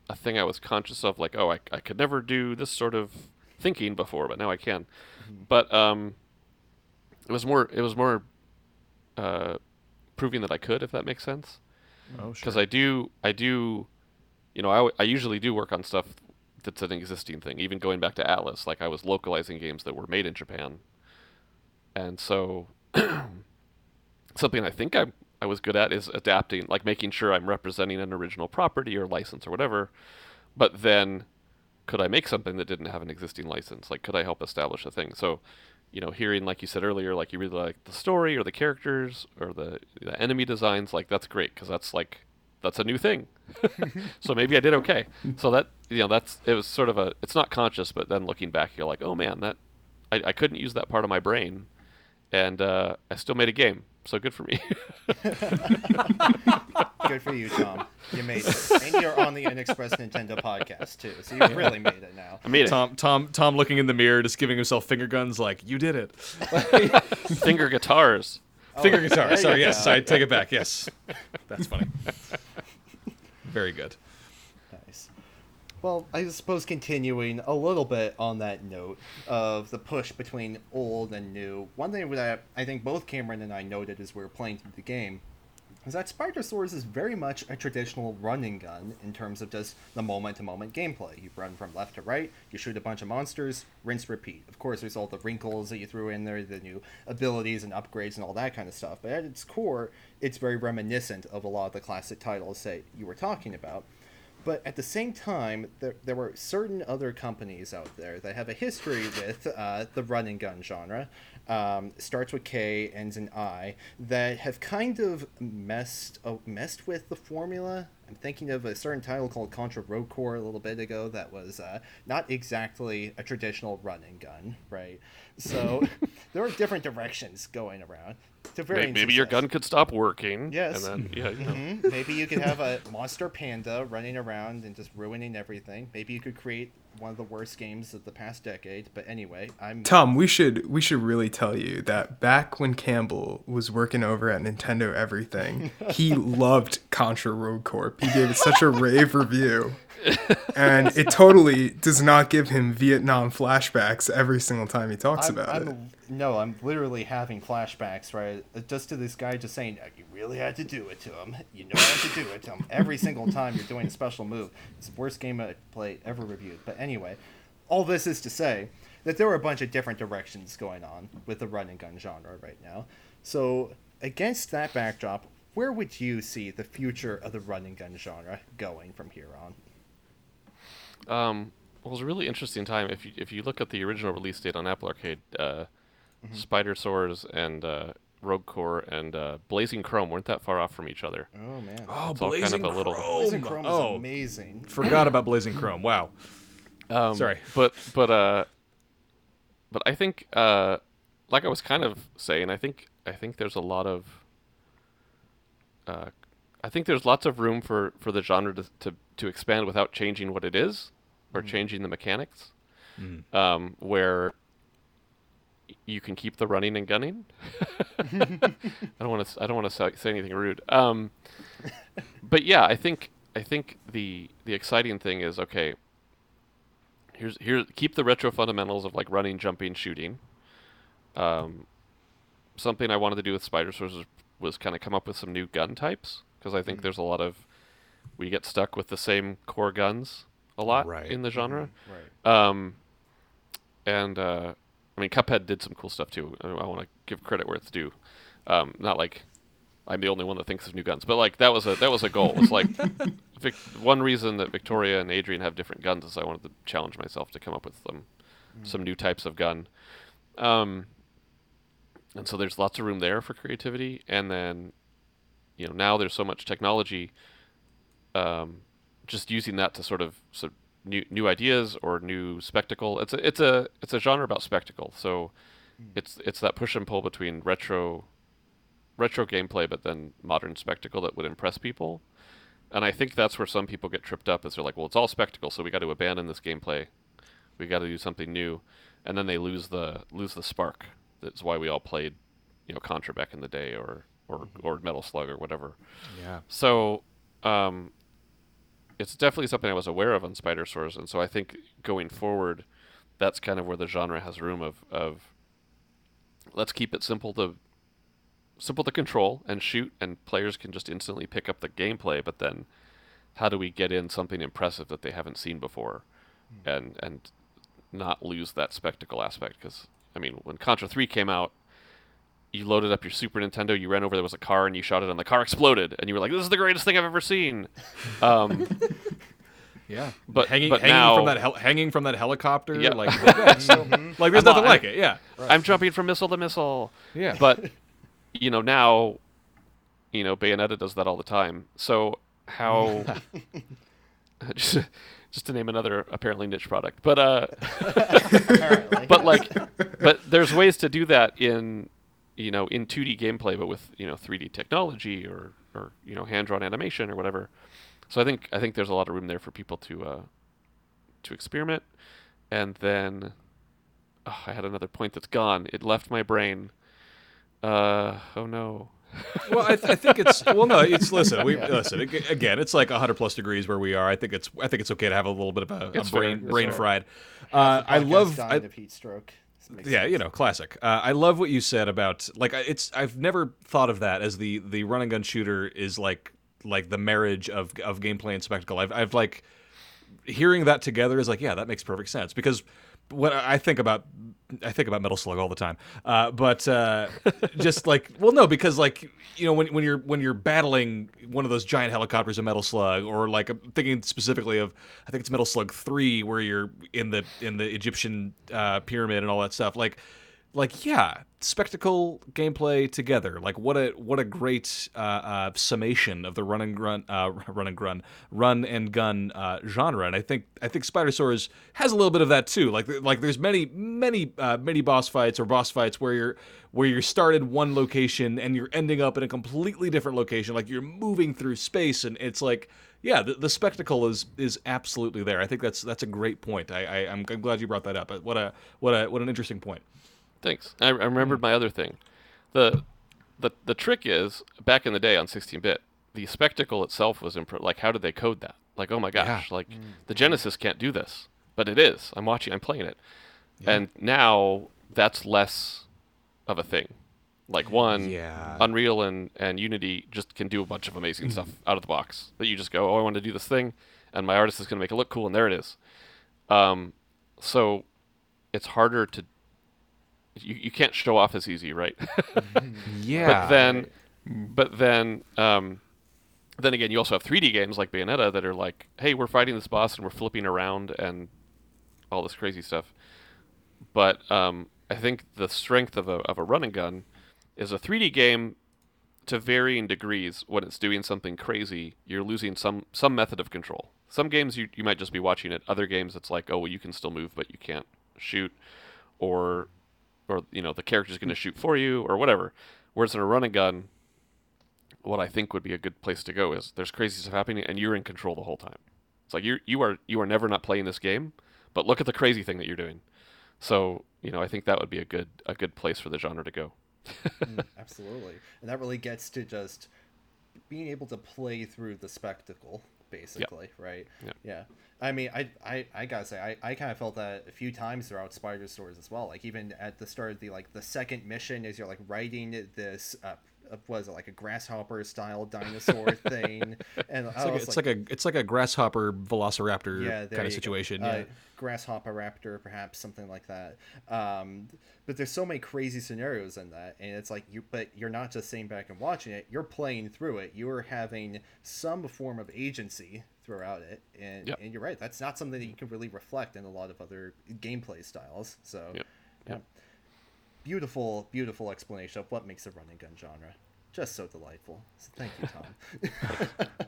a thing I was conscious of, like oh I I could never do this sort of thinking before, but now I can. But um, it was more it was more uh, proving that I could, if that makes sense. Oh, because I do I do you know I I usually do work on stuff that's an existing thing even going back to Atlus. Like I was localizing games that were made in Japan. And so something I think I I was good at is adapting like making sure I'm representing an original property or license or whatever. But then could I make something that didn't have an existing license? Like could I help establish a thing? So you know hearing like you said earlier like you really like the story or the characters or the, the enemy designs like that's great because that's like that's a new thing. So maybe i did okay. So that you know that's it was sort of a it's not conscious but then looking back you're like oh man that i, I couldn't use that part of my brain and uh, i still made a game so good for me Good for you, Tomm. You made it, and you're on the NXpress Nintendo podcast too, so you really made it now. i made it Tomm, Tomm, Tomm, looking in the mirror, just giving himself finger guns, like you did it. finger guitars oh, Finger guitar. there Sorry, yes, go. I take it back. Yes, that's funny. Very good. Well, I suppose continuing a little bit on that note of the push between old and new, one thing that I think both Cameron and I noted as we were playing through the game is that Spidersaurs is very much a traditional running gun in terms of just the moment to moment gameplay. You run from left to right, you shoot a bunch of monsters, rinse, repeat. Of course, there's all the wrinkles that you threw in there, the new abilities and upgrades and all that kind of stuff, but at its core, it's very reminiscent of a lot of the classic titles that you were talking about. But at the same time, there, there were certain other companies out there that have a history with uh, the run and gun genre. Um, starts with K, ends in I, that have kind of messed uh, messed with the formula. I'm thinking of a certain title called Contra Rogue Corps a little bit ago that was uh, not exactly a traditional run and gun, right? So there are different directions going around. To maybe, varying maybe your gun could stop working Yes. and then yeah you know. Mhm. Maybe you could have a monster panda running around and just ruining everything. Maybe you could create one of the worst games of the past decade. But anyway, I'm Tomm, we should we should really tell you that back when Campbell was working over at Nintendo Everything, he loved Contra Rogue Corps. He gave it such a rave review. And it totally does not give him Vietnam flashbacks every single time he talks I'm, about I'm it. no, I'm literally having flashbacks, right? Uh, Just to this guy just saying, "Uh, "You really had to do it to him. You know how to do it to him every single time you're doing a special move." It's the worst game I played ever reviewed. But anyway, all this is to say that there are a bunch of different directions going on with the run and gun genre right now. So against that backdrop, where would you see the future of the run and gun genre going from here on? Um, well, it was a really interesting time. If you if you look at the original release date on Apple Arcade, uh, Spidersaurs and uh, Rogue Corps and uh, Blazing Chrome weren't that far off from each other. Oh man, Oh, It's all kind of Blazing a little- Chrome. Blazing Chrome is oh, amazing. forgot about Blazing Chrome. Wow. Um, Sorry. but but uh, but I think uh, like I was kind of saying, I think I think there's a lot of uh, I think there's lots of room for, for the genre to, to to expand without changing what it is or changing the mechanics. Um, where you can keep the running and gunning. I don't want to. I don't want to say, say anything rude. Um, but yeah, I think I think the the exciting thing is okay. Here's here keep the retro fundamentals of like running, jumping, shooting. Um, something I wanted to do with Spider was, was kind of come up with some new gun types because I think there's a lot of we get stuck with the same core guns a lot Right. in the genre. Right. Um, and uh, I mean, Cuphead did some cool stuff too. I, I want to give credit where it's due. Um, not like I'm the only one that thinks of new guns, but like that was a that was a goal. It's like Vic- one reason that Victoria and Adrian have different guns is I wanted to challenge myself to come up with some some new types of gun. Um, and so there's lots of room there for creativity, and then you know now there's so much technology. Um, just using that to sort of so new new ideas or new spectacle. It's a it's a it's a genre about spectacle. So it's it's that push and pull between retro retro gameplay but then modern spectacle that would impress people. And I think that's where some people get tripped up is they're like, well, it's all spectacle, so we got to abandon this gameplay. We got to do something new, and then they lose the lose the spark. That's why we all played, you know, Contra back in the day, or or or Metal Slug or whatever. Yeah. So, um, it's definitely something I was aware of on Spidersaurs, and so I think going forward, that's kind of where the genre has room of of. Let's keep it simple to simple to control and shoot, and players can just instantly pick up the gameplay. But then, how do we get in something impressive that they haven't seen before, and and not lose that spectacle aspect? Because I mean, when Contra Three came out, you loaded up your Super Nintendo, you ran over there was a car, and you shot it, and the car exploded, and you were like, "This is the greatest thing I've ever seen." Um, Yeah. But- hanging, but hanging now- from that hel- hanging from that helicopter, Yeah. like that's so- like there's I'm nothing not- like it. Yeah. I'm jumping from missile to missile. Yeah. But you know now, you know Bayonetta does that all the time. So how? just, just to name another apparently niche product, but uh, but like, but there's ways to do that in, you know, in 2D gameplay, but with you know 3D technology or or you know hand drawn animation or whatever. So I think I think there's a lot of room there for people to uh, to experiment, and then oh, I had another point that's gone. It left my brain. Uh, oh no. well, I, th- I think it's well, no, it's listen, we listen again. It's like hundred plus degrees where we are. I think it's I think it's okay to have a little bit of a, a It's fair, brain it's brain fair. fried. Uh, I love died I, of heat stroke. Yeah, sense. you know, classic. Uh, I love what you said about like it's. I've never thought of that as the the run and gun shooter is like like the marriage of of gameplay and spectacle. I've I've like hearing that together is like yeah, that makes perfect sense because what I think about I think about Metal Slug all the time. Uh, but uh, just like well, no, because like you know when when you're when you're battling one of those giant helicopters in Metal Slug, or like I'm thinking specifically of I think it's Metal Slug Three, where you're in the in the Egyptian uh, pyramid and all that stuff. Like like yeah spectacle gameplay together. Like what a what a great uh, uh, summation of the run and gun uh, run and gun run and gun uh, genre. And i think i think Spidersaurs has a little bit of that too. Like like there's many many uh, many boss fights or boss fights where you're where you're started one location and you're ending up in a completely different location. Like you're moving through space and it's like yeah the, the spectacle is is absolutely there. I think that's that's a great point. I, I I'm glad you brought that up what a what a what an interesting point Thanks. I, I remembered mm. my other thing. The, the the trick is back in the day on 16-bit, the spectacle itself was impro- like how did they code that? Like oh my gosh, like mm. the Genesis can't do this, but it is. I'm watching. I'm playing it, and now that's less of a thing. Like one, Yeah. Unreal and and Unity just can do a bunch of amazing mm. stuff out of the box that you just go, oh, I want to do this thing, and my artist is going to make it look cool, and there it is. Um, so it's harder to you, you can't show off as easy, right? yeah but then But then, um, then again, you also have 3D games like Bayonetta that are like, hey, we're fighting this boss and we're flipping around and all this crazy stuff. But um, I think the strength of a of a run and gun is a 3D game to varying degrees. When it's doing something crazy, you're losing some some method of control. Some games you you might just be watching it. Other games, it's like, oh, well, you can still move, but you can't shoot, or or you know the character's going to shoot for you or whatever. Whereas in a run and gun, what I think would be a good place to go is there's crazy stuff happening and you're in control the whole time. It's like you you are you are never not playing this game, but look at the crazy thing that you're doing. So you know I think that would be a good a good place for the genre to go. Mm, absolutely and that really gets to just being able to play through the spectacle basically right? Yep. yeah. I mean I, I i gotta say i, I kind of felt that a few times throughout Spidersaurs as well like even at the start of the like the second mission is you're like riding this uh, was it like a grasshopper style dinosaur thing and It's, like, a, it's like a it's like a grasshopper velociraptor yeah, kind of you go. situation. Uh, yeah. grasshopper raptor, perhaps something like that. Um, but there's so many crazy scenarios in that, and it's like you, but you're not just sitting back and watching it. You're playing through it. You're having some form of agency throughout it, and Yep. and you're right. That's not something that you can really reflect in a lot of other gameplay styles. So, Yep. yeah. Beautiful, beautiful explanation of what makes a running gun genre just so delightful. So thank you, Tomm.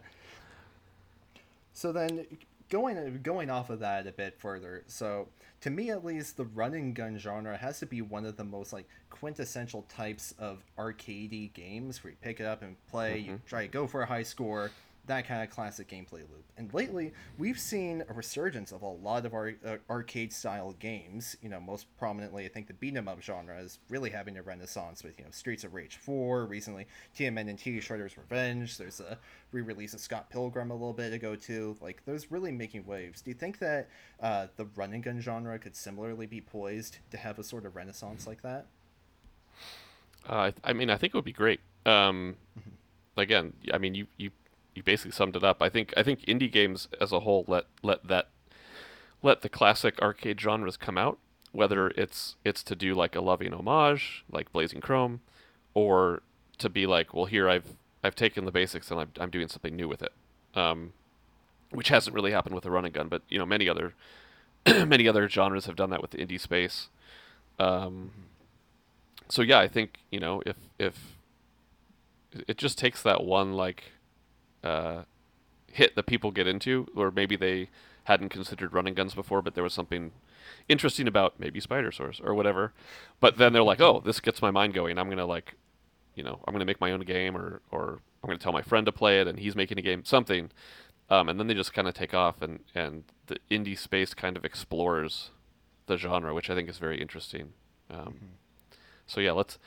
So then, going going off of that a bit further, so to me at least, the running gun genre has to be one of the most like quintessential types of arcadey games where you pick it up and play, you mm-hmm. try to go for a high score, that kind of classic gameplay loop. And lately, we've seen a resurgence of a lot of our uh, arcade style games. You know, most prominently, I think the beat 'em up genre is really having a renaissance with you know Streets of Rage 4 recently, TMNT Shredder's Revenge. There's a re-release of Scott Pilgrim a little bit ago too. Like, those really making waves. Do you think that uh, the run and gun genre could similarly be poised to have a sort of renaissance like that? Uh, I, I mean, I think it would be great. Um, again, I mean, you, you you basically summed it up. I think I think indie games as a whole let let that let the classic arcade genres come out, whether it's it's to do like a loving homage, like Blazing Chrome, or to be like, well, here I've I've taken the basics and I'm I'm doing something new with it, um, which hasn't really happened with the run gun, but you know, many other many other genres have done that with the indie space. Um, so yeah, I think you know if if it just takes that one like uh, hit that people get into, or maybe they hadn't considered running guns before, but there was something interesting about maybe Spidersaurs or whatever. But then they're like, oh, this gets my mind going. I'm gonna like, you know, I'm gonna make my own game, or or I'm gonna tell my friend to play it, and he's making a game, something. Um, and then they just kind of take off, and and the indie space kind of explores the genre, which I think is very interesting. Um, So yeah, let's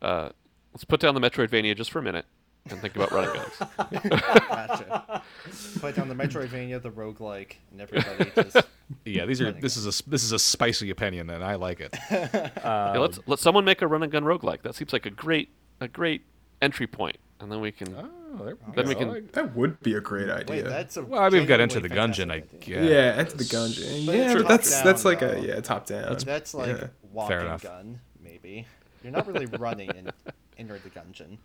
uh, let's put down the Metroidvania just for a minute and think about running guns. Gotcha. Put down the Metroidvania, the roguelike, and everybody just. Yeah, these are Running this is a this is a spicy opinion, and I like it. yeah, let's um, let someone make a run and gun roguelike. That seems like a great a great entry point, and then we can. Oh, there we Then go. we can- I- That would be a great idea. Wait, that's a. well, I mean, we've got into the genuinely gungeon, I fantastic guess. yeah, into the gungeon. But yeah, it's but top that's down, that's like though. a yeah top down. That's like Yeah. walking enough. gun, maybe. You're not really running in enter the gungeon.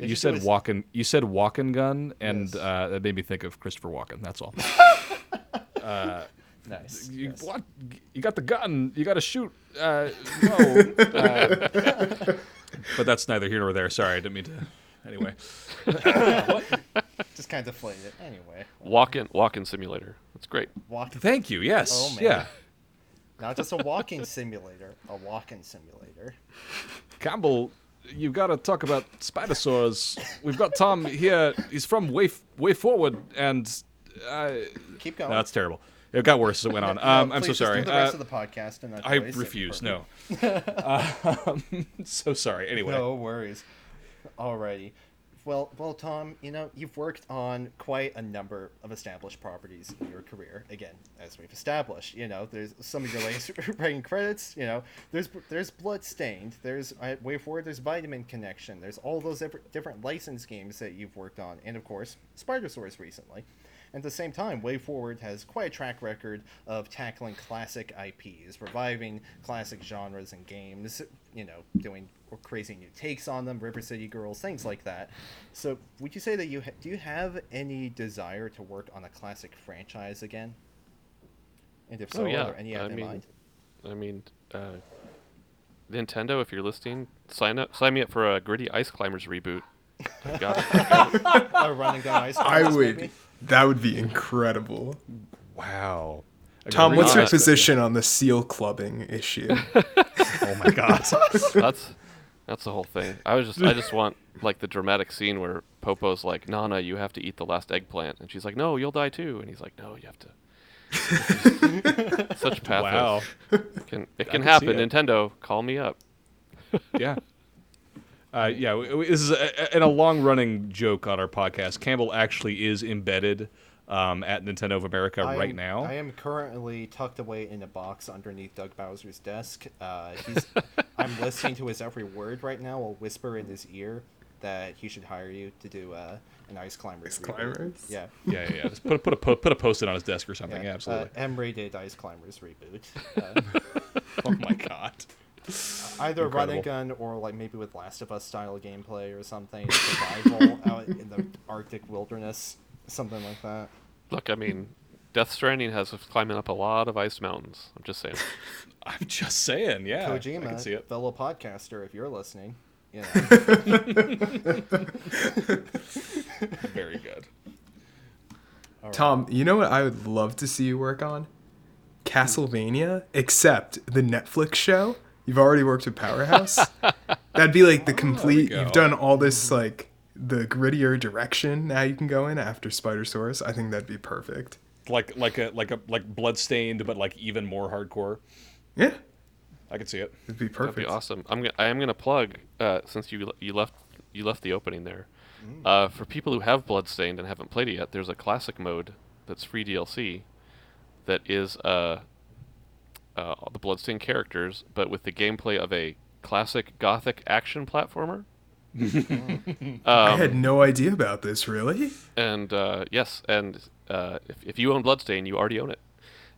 They You said walking. You said walking gun, and Yes. uh, that made me think of Christopher Walken. That's all. Nice. you, yes. what? You got the gun. You got to shoot. Uh, no. uh, but that's neither here nor there. Sorry, I didn't mean to. Anyway, Just kind of deflated it. Anyway, Walk in walk in simulator. That's great. walk. thank you. Yes. Oh, man. Yeah. Not just a walking simulator, a walking simulator. Campbell, you've got to talk about Spidersaurs. We've got Tom here. He's from Way WayForward, and uh, Keep going. no, that's terrible. It got worse as it went on. No, Um, I'm so sorry. The rest Uh, of the podcast in that I voice. It'd be refuse. No. um, so sorry. Anyway. No worries. Alrighty. Well, well, Tomm, you know you've worked on quite a number of established properties in your career. Again, as we've established, you know, there's some of your latest writing credits. You know, there's there's Bloodstained, there's uh, WayForward, there's Vitamin Connection, there's all those different different license games that you've worked on, and of course, Spidersaurs recently. At the same time, WayForward has quite a track record of tackling classic IPs, reviving classic genres and games, you know, doing crazy new takes on them, River City Girls, things like that. So, would you say that you ha- do you have any desire to work on a classic franchise again? And if so, Oh, yeah. are any you I have in mind? I mean, uh, Nintendo, if you're listening, sign up, sign me up for a Gritty Ice Climbers reboot. I got it. a running gun ice I would. maybe? That would be incredible. Wow. Tomm, what's your position on the seal clubbing issue? Oh my god. that's that's the whole thing. I was just I just want like the dramatic scene where Popo's like, Nana, you have to eat the last eggplant, and she's like, No, you'll die too, and he's like, No, you have to. Such pathos. wow. It can, it can can happen. it. Nintendo, call me up. Yeah. Uh, yeah, w- w- this is a, a- in a long-running joke on our podcast. Campbell actually is embedded um, at Nintendo of America I right am- now. I am currently tucked away in a box underneath Doug Bowser's desk. Uh, he's, I'm listening to his every word right now. I'll whisper in his ear that he should hire you to do uh, an Ice Climbers. Ice reboot. Climbers? Yeah. yeah, yeah, yeah. Just put a, put a put a post-it on his desk or something. Yeah, absolutely. Uh, M-rated Ice Climbers reboot. Uh, oh my god. either run and gun or like maybe with Last of Us style gameplay or something. Survival out in the Arctic wilderness, something like that. Look, I mean, Death Stranding has us climbing up a lot of ice mountains. I'm just saying. I'm just saying. Yeah, I Kojima, can see it. fellow podcaster, if you're listening, you know. Very good. Tomm, you know what I would love to see you work on? Castlevania, except the Netflix show. You've already worked with Powerhouse. That'd be like the complete. go. You've done all this like the grittier direction. Now you can go in after Spidersaurs. I think that'd be perfect. Like like a like a like bloodstained, but like even more hardcore. Yeah, I could see it. it'd be That'd perfect. be awesome. I'm gonna, I am gonna plug uh, since you you left you left the opening there. Mm. Uh, for people who have Bloodstained and haven't played it yet, there's a classic mode that's free DLC that is uh, uh, the Bloodstained characters, but with the gameplay of a classic Gothic action platformer. I Um, had no idea about this. Really? and uh, yes, and uh, if, if you own Bloodstain, you already own it.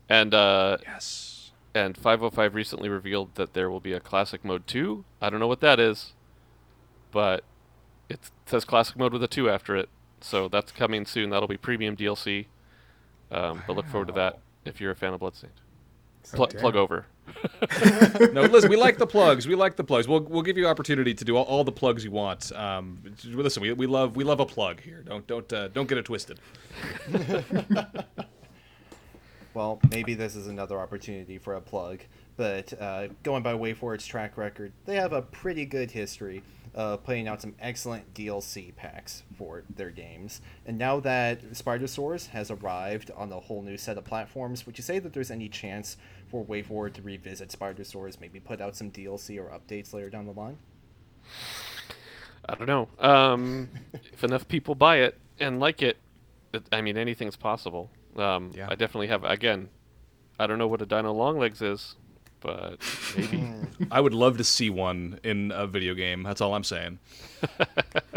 And uh, Yes. and 505 recently revealed that there will be a classic mode 2. I don't know what that is, but it says classic mode with a 2 after it. So that's coming soon. That'll be premium DLC. Um, But look forward to that if you're a fan of Bloodstained. Pl- damn. plug over. No, listen, we like the plugs. We like the plugs. We'll, we'll give you opportunity to do all, all the plugs you want. Um, listen, we, we love we love a plug here. Don't don't uh, don't get it twisted. Well, maybe this is another opportunity for a plug, but uh, going by WayForward's track record, they have a pretty good history of putting out some excellent DLC packs for their games. And now that Spidersaurs has arrived on a whole new set of platforms, would you say that there's any chance for WayForward to revisit Spidersaurs, maybe put out some DLC or updates later down the line? I don't know. Um, if enough people buy it and like it, it I mean, anything's possible. Um, Yeah. I definitely have. Again, I don't know what a Dino Longlegs is, but maybe. I would love to see one in a video game. That's all I'm saying.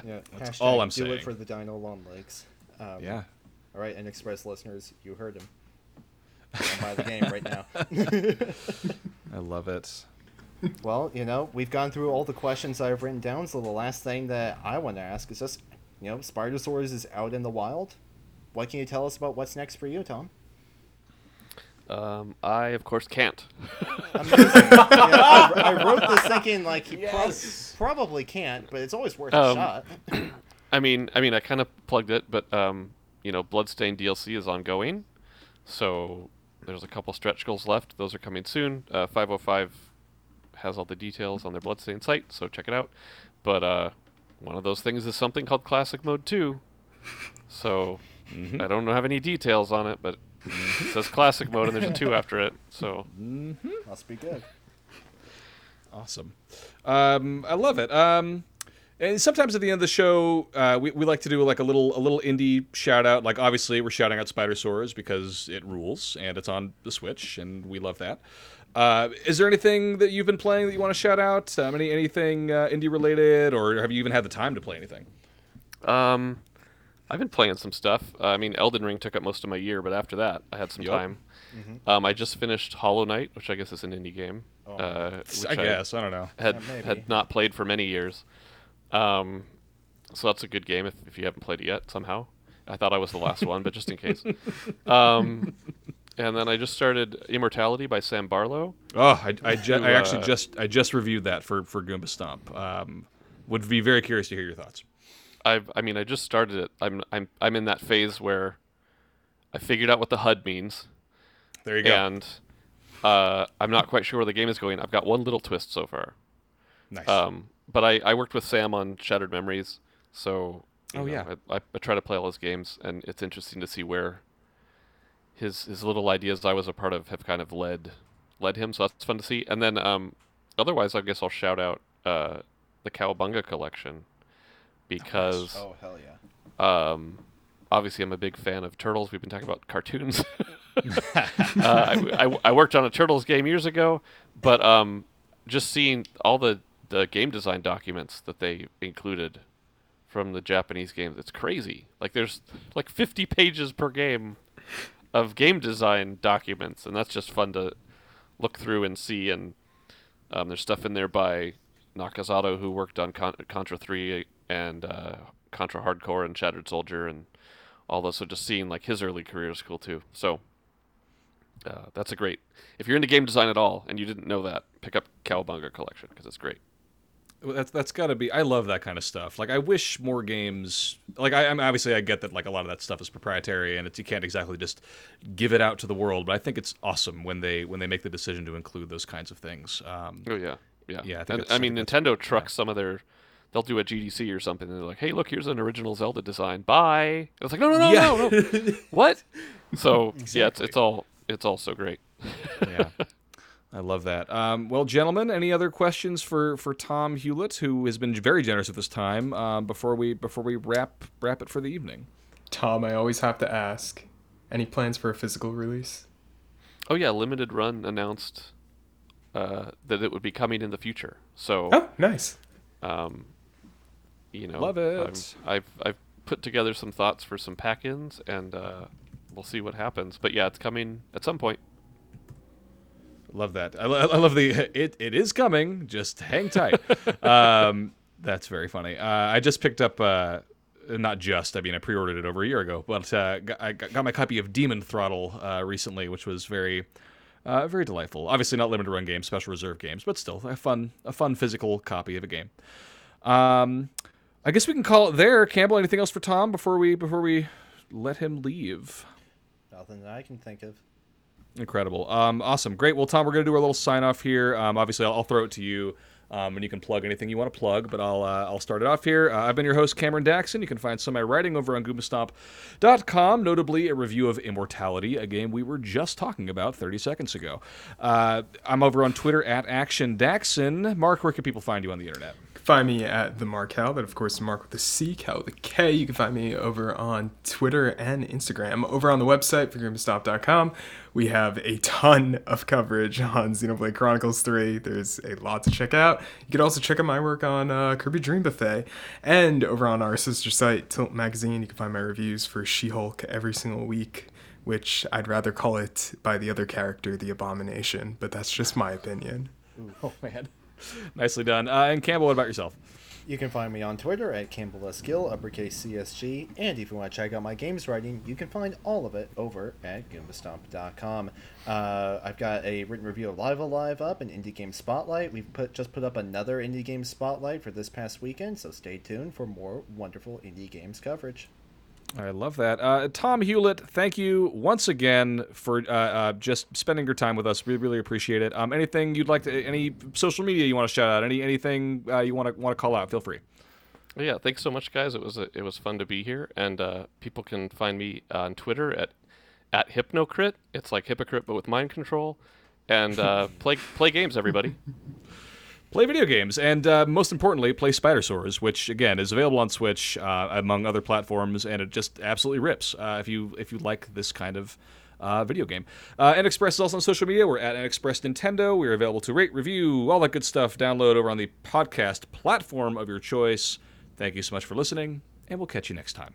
Yeah, That's all I'm do saying. it for the Dino Long Legs. Um, Yeah. All right, and NXpress listeners, you heard him. Buy the game right now. I love it. Well, you know, we've gone through all the questions I've written down, so the last thing that I want to ask is just, you know, Spidersaurs is out in the wild. What can you tell us about what's next for you, Tomm? Um, I of course can't. Amazing. I, I wrote this thinking like he prob- probably can't, but it's always worth a Um, shot. I mean, I mean, I kind of plugged it, but um, you know, Bloodstained DLC is ongoing, so there's a couple stretch goals left. Those are coming soon. Uh, 505 has all the details on their Bloodstained site, so check it out. But uh, one of those things is something called Classic Mode 2. So I don't have any details on it, but it says Classic Mode and there's a 2 after it. So Must be good. Awesome. Um, I love it. Um, and sometimes at the end of the show, uh, we, we like to do like a little a little indie shout out. Like obviously we're shouting out Spidersaurs because it rules and it's on the Switch and we love that. Uh, is there anything that you've been playing that you want to shout out? Um, any anything uh, indie related, or have you even had the time to play anything? Um, I've been playing some stuff. Uh, I mean, Elden Ring took up most of my year, but after that, I had some Yup. time. Um, I just finished Hollow Knight, which I guess is an indie game. Oh. uh, which I guess I don't know. had Yeah, had not played for many years. Um, so that's a good game if, if you haven't played it yet somehow. I thought I was the last one, but just in case. Um, and then I just started Immortality by Sam Barlow. Oh, I, I, ju- I actually uh, just I just reviewed that for for Goomba Stomp. Um, would be very curious to hear your thoughts. I've I mean I just started it. I'm I'm I'm in that phase where I figured out what the HUD means, There you go. and uh, I'm not quite sure where the game is going. I've got one little twist so far. nice. Um, but I, I worked with Sam on Shattered Memories, so Oh, know, yeah. I, I, try to play all his games, and it's interesting to see where his his little ideas I was a part of have kind of led led him. So that's fun to see. And then um, otherwise, I guess I'll shout out uh, the Cowabunga collection because Oh hell yeah! um, obviously I'm a big fan of turtles. We've been talking about cartoons. uh, I, I, I worked on a turtles game years ago, but um, just seeing all the, the game design documents that they included from the Japanese games, it's crazy. Like there's like 50 pages per game of game design documents, and that's just fun to look through and see. And um, there's stuff in there by Nakazato who worked on Con- Contra 3 and uh, Contra Hard Corps and Shattered Soldier and all those. So just seeing like his early career is cool too. So uh, that's a great. If you're into game design at all and you didn't know that, pick up Cowabunga Collection because it's great. Well, that's that's got to be. I love that kind of stuff. Like I wish more games. Like I, I'm obviously I get that like a lot of that stuff is proprietary and it's you can't exactly just give it out to the world. But I think it's awesome when they when they make the decision to include those kinds of things. Um, Oh yeah, yeah. Yeah, I think and, I I mean, Nintendo trucks some of their. They'll do a GDC or something, and they're like, "Hey, look, here's an original Zelda design. Bye." It's like, "No, no, no, Yeah. no, no. what?" So yeah, it's it's all it's all so great. yeah. I love that. Um, well, gentlemen, any other questions for, for Tomm Hulett, who has been very generous with his time um, before we before we wrap wrap it for the evening? Tomm, I always have to ask. Any plans for a physical release? Oh yeah, limited run announced uh, that it would be coming in the future. So Oh, nice. um, you know, Love it. I've I've put together some thoughts for some pack-ins, and uh, we'll see what happens. But yeah, it's coming at some point. Love that. I, lo- I love the it. It is coming. Just hang tight. um, that's very funny. Uh, I just picked up. Uh, not just. I mean, I pre-ordered it over a year ago, but uh, got, I got got my copy of Demon Throttle uh, recently, which was very, uh, very delightful. Obviously, not limited run games, special reserve games, but still a fun, a fun physical copy of a game. Um, I guess we can call it there. Campbell, anything else for Tomm before we before we let him leave? Nothing that I can think of. Incredible. Um, awesome. Great. Well, Tomm, we're going to do our little sign off here. Um, obviously, I'll, I'll throw it to you. Um, and you can plug anything you want to plug, but I'll uh, I'll start it off here. Uh, I've been your host, Cameron Daxon. You can find some of my writing over on GoombaStomp.com, notably a review of Immortality, a game we were just talking about 30 seconds ago. Uh, I'm over on Twitter at Action Daxon. Marc, where can people find you on the internet? Find me at the Mark but of course, Mark with the C, Cal with K. You can find me over on Twitter and Instagram. Over on the website, figuregamestop.com, we have a ton of coverage on Xenoblade Chronicles 3. There's a lot to check out. You can also check out my work on uh, Kirby Dream Buffet. And over on our sister site, Tilt Magazine, you can find my reviews for She Hulk every single week. Which I'd rather call it by the other character, the Abomination, but that's just my opinion. Oh, man. Nicely done. Uh, and Campbell, what about yourself? You can find me on Twitter at Campbell S. Uppercase CSG, and if you want to check out my games writing, you can find all of it over at GoombaStomp.com. Uh, I've got a written review of Live Alive up and Indie Game Spotlight. We've put just put up another Indie Game Spotlight for this past weekend, so stay tuned for more wonderful indie games coverage. I love that. Uh, Tomm Hulett, thank you once again for uh, uh, just spending your time with us. We really appreciate it. Um, anything you'd like to, any social media you want to shout out, any anything uh, you want to want to call out, feel free. Yeah, thanks so much, guys. It was a, it was fun to be here, and uh, people can find me on Twitter at at Hypnocrit. It's like hypocrite but with mind control, and uh, play play games, everybody. Play video games, and uh, most importantly, play Spidersaurs, which again is available on Switch uh, among other platforms, and it just absolutely rips. Uh, if you if you like this kind of uh, video game, uh, NXpress is also on social media. We're at NXpress Nintendo. We're available to rate, review, all that good stuff. Download over on the podcast platform of your choice. Thank you so much for listening, and we'll catch you next time.